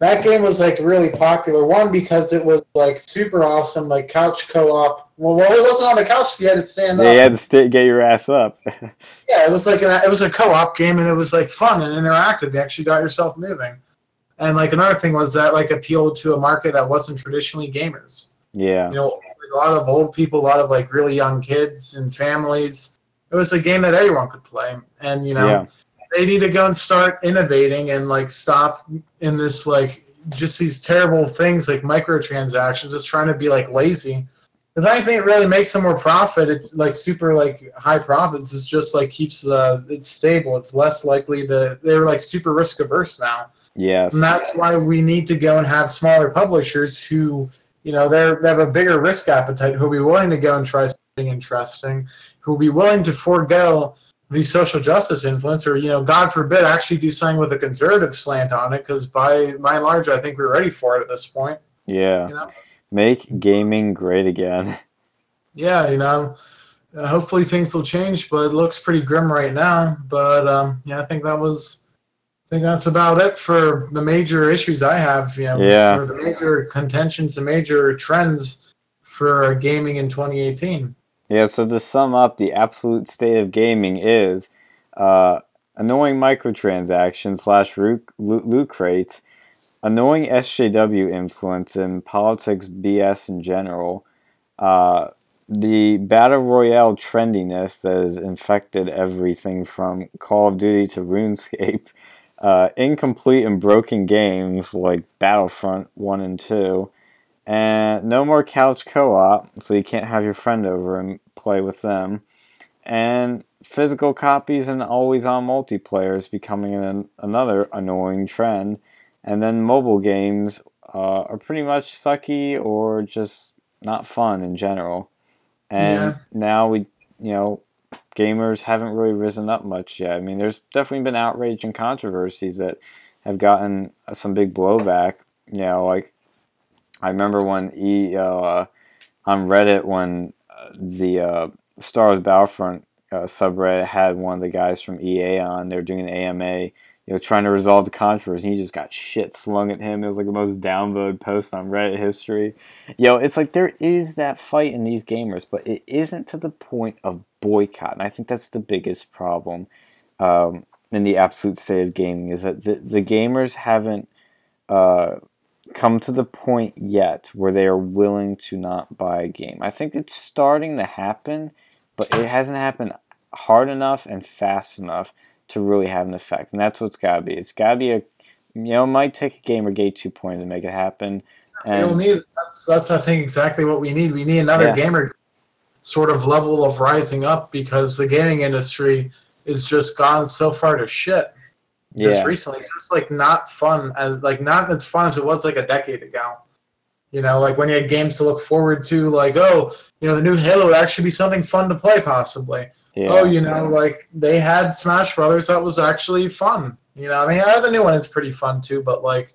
That game was like really popular. One because it was like super awesome, like couch co-op. Well, well it wasn't on the couch; you had to stand Yeah, up. you had to st- get your ass up. [laughs] Yeah, it was like an, it was a co-op game, and it was like fun and interactive. You actually got yourself moving. And like another thing was that like appealed to a market that wasn't traditionally gamers. yeah. You know, like a lot of old people, a lot of like really young kids and families. It was a game that everyone could play, and you know, Yeah. They need to go and start innovating and like stop in this like just these terrible things like microtransactions, just trying to be like lazy. Because I think it really makes them more profit, it, like super like high profits, is just like keeps uh, it's stable. It's less likely to. They're like super risk averse now. Yes. And that's why we need to go and have smaller publishers who, you know, they're, they have a bigger risk appetite, who'll be willing to go and try something interesting, who'll be willing to forego the social justice influence, or, you know, God forbid, actually do something with a conservative slant on it, because by, by and large, I think we're ready for it at this point. Yeah. You know? Make gaming great again. [laughs] Yeah, you know, hopefully things will change, but it looks pretty grim right now. But um, yeah, I think that was. I think that's about it for the major issues I have. You know, Yeah. for the major contentions, the major trends for gaming in 2018. Yeah, so to sum up, the absolute state of gaming is uh, annoying microtransactions slash loot, loot, crates, annoying SJW influence and politics BS in general, uh, the battle royale trendiness that has infected everything from Call of Duty to RuneScape, [laughs] uh, incomplete and broken games like Battlefront 1 and 2, and no more couch co-op, so you can't have your friend over and play with them. And physical copies and always-on multiplayer is becoming an, another annoying trend. And then mobile games uh, are pretty much sucky or just not fun in general. And Yeah. now we, you know, gamers haven't really risen up much yet. I mean, there's definitely been outrage and controversies that have gotten some big blowback. You know, like I remember when e uh, on Reddit when uh, the uh, Star Wars Battlefront uh, subreddit had one of the guys from EA on. They were doing an AMA, you know, trying to resolve the controversy. He just got shit slung at him. It was like the most downvoted post on Reddit history. Yo, it's like there is that fight in these gamers, but it isn't to the point of boycott. And I think that's the biggest problem um, in the absolute state of gaming is that the, the gamers haven't uh, come to the point yet where they are willing to not buy a game. I think it's starting to happen, but it hasn't happened hard enough and fast enough to really have an effect. And that's what's got to be. It's got to be a, you know, it might take a Gamergate 2.0 point to make it happen. We'll And need that's that's I think exactly what we need. We need another Yeah. gamer sort of level of rising up because the gaming industry is just gone so far to shit. Just Yeah. recently. It's just like not fun as like not as fun as it was like a decade ago. You know, like when you had games to look forward to, like oh, you know, the new Halo would actually be something fun to play, possibly. Yeah. Oh, you know, like they had Smash Brothers that was actually fun. You know, I mean, uh, the new one is pretty fun too, but like,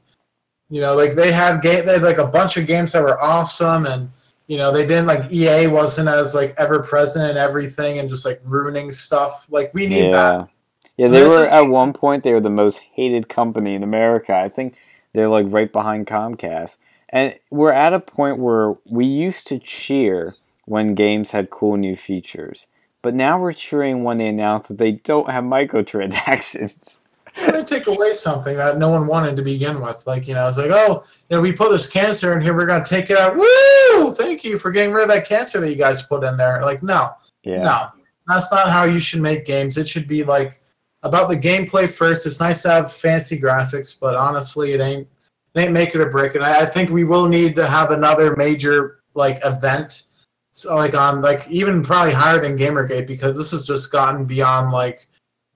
you know, like they had game, they had like a bunch of games that were awesome, and you know, they didn't like EA wasn't as like ever present in everything and just like ruining stuff. Like we need that. Yeah. Yeah, they were at one point they were the most hated company in America. I think they're like right behind Comcast. And we're at a point where we used to cheer when games had cool new features. But now we're cheering when they announce that they don't have microtransactions. [laughs] they take away something that no one wanted to begin with. Like, you know, it's like, oh, you know, we put this cancer in here, we're gonna take it out. Woo! Thank you for getting rid of that cancer that you guys put in there. Like, no, Yeah. no, that's not how you should make games. It should be like about the gameplay first. It's nice to have fancy graphics, but honestly, it ain't it ain't make it or break it. I, I think we will need to have another major like event. So like on like even probably higher than Gamergate because this has just gotten beyond like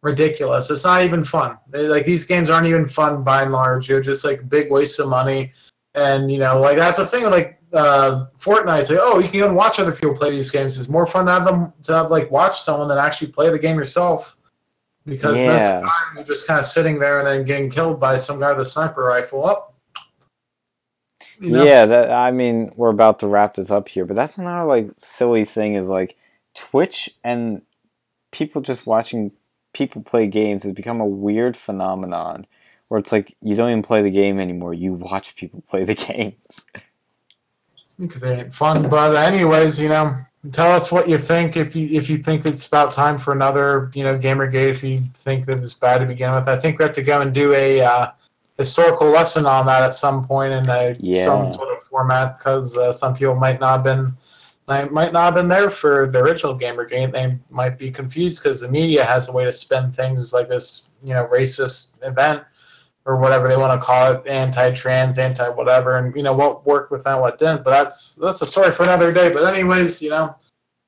ridiculous. It's not even fun. They- like these games aren't even fun by and large. They're just like big waste of money. And you know, like that's the thing like uh, Fortnite. Like, oh, you can go and watch other people play these games. It's more fun to have them to have like watch someone than actually play the game yourself. Because most of the time you're just kind of sitting there and then getting killed by some guy with a sniper rifle. Up. You know? Yeah, that I mean, we're about to wrap this up here, but that's another like silly thing is like Twitch and people just watching people play games has become a weird phenomenon where it's like you don't even play the game anymore, you watch people play the [laughs] games. because they ain't fun. But anyways, you know, tell us what you think. If you if you think it's about time for another, you know, GamerGate. If you think that it was bad to begin with, I think we have to go and do a uh, historical lesson on that at some point in a, Yeah. some sort of format because uh, some people might not have been. might might not have been there for the original GamerGate. They might be confused because the media has a way to spin things like this, you know, racist event or whatever they want to call it, anti-trans, anti-whatever, and you know what worked with that, what didn't. But that's that's a story for another day. But anyways, you know,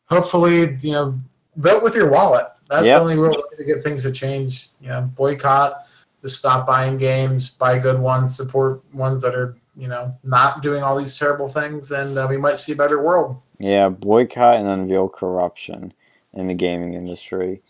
hopefully, you know, vote with your wallet. That's Yep. the only real way to get things to change. You know, boycott, just stop buying games, buy good ones, support ones that are you know not doing all these terrible things, and uh, we might see a better world. Yeah, boycott and unveil corruption in the gaming industry.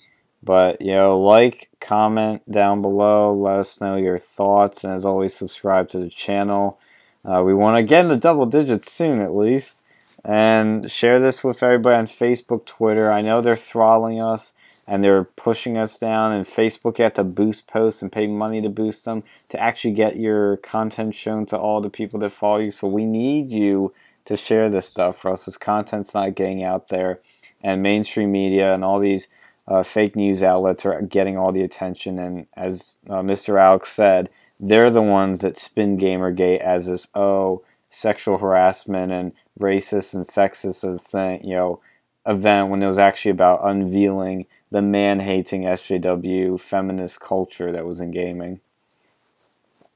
But, you know, like, comment down below, let us know your thoughts, and as always, subscribe to the channel. Uh, we want to get in the double digits soon, at least. And share this with everybody on Facebook, Twitter. I know they're throttling us and they're pushing us down, and Facebook you have to boost posts and pay money to boost them to actually get your content shown to all the people that follow you. So we need you to share this stuff for us. This content's not getting out there, and mainstream media and all these uh, fake news outlets are getting all the attention. And as uh, Mr. Alex said, they're the ones that spin Gamergate as this oh sexual harassment and racist and sexist of thing, you know, event when it was actually about unveiling the man-hating SJW feminist culture that was in gaming.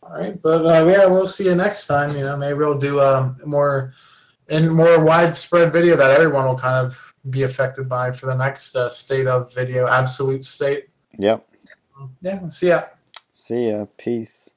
All right, but uh, yeah, we'll see you next time. You know, maybe we'll do a more in more widespread video that everyone will kind of be affected by for the next uh, state of video, absolute state. Yep. Yeah, see ya. See ya. Peace.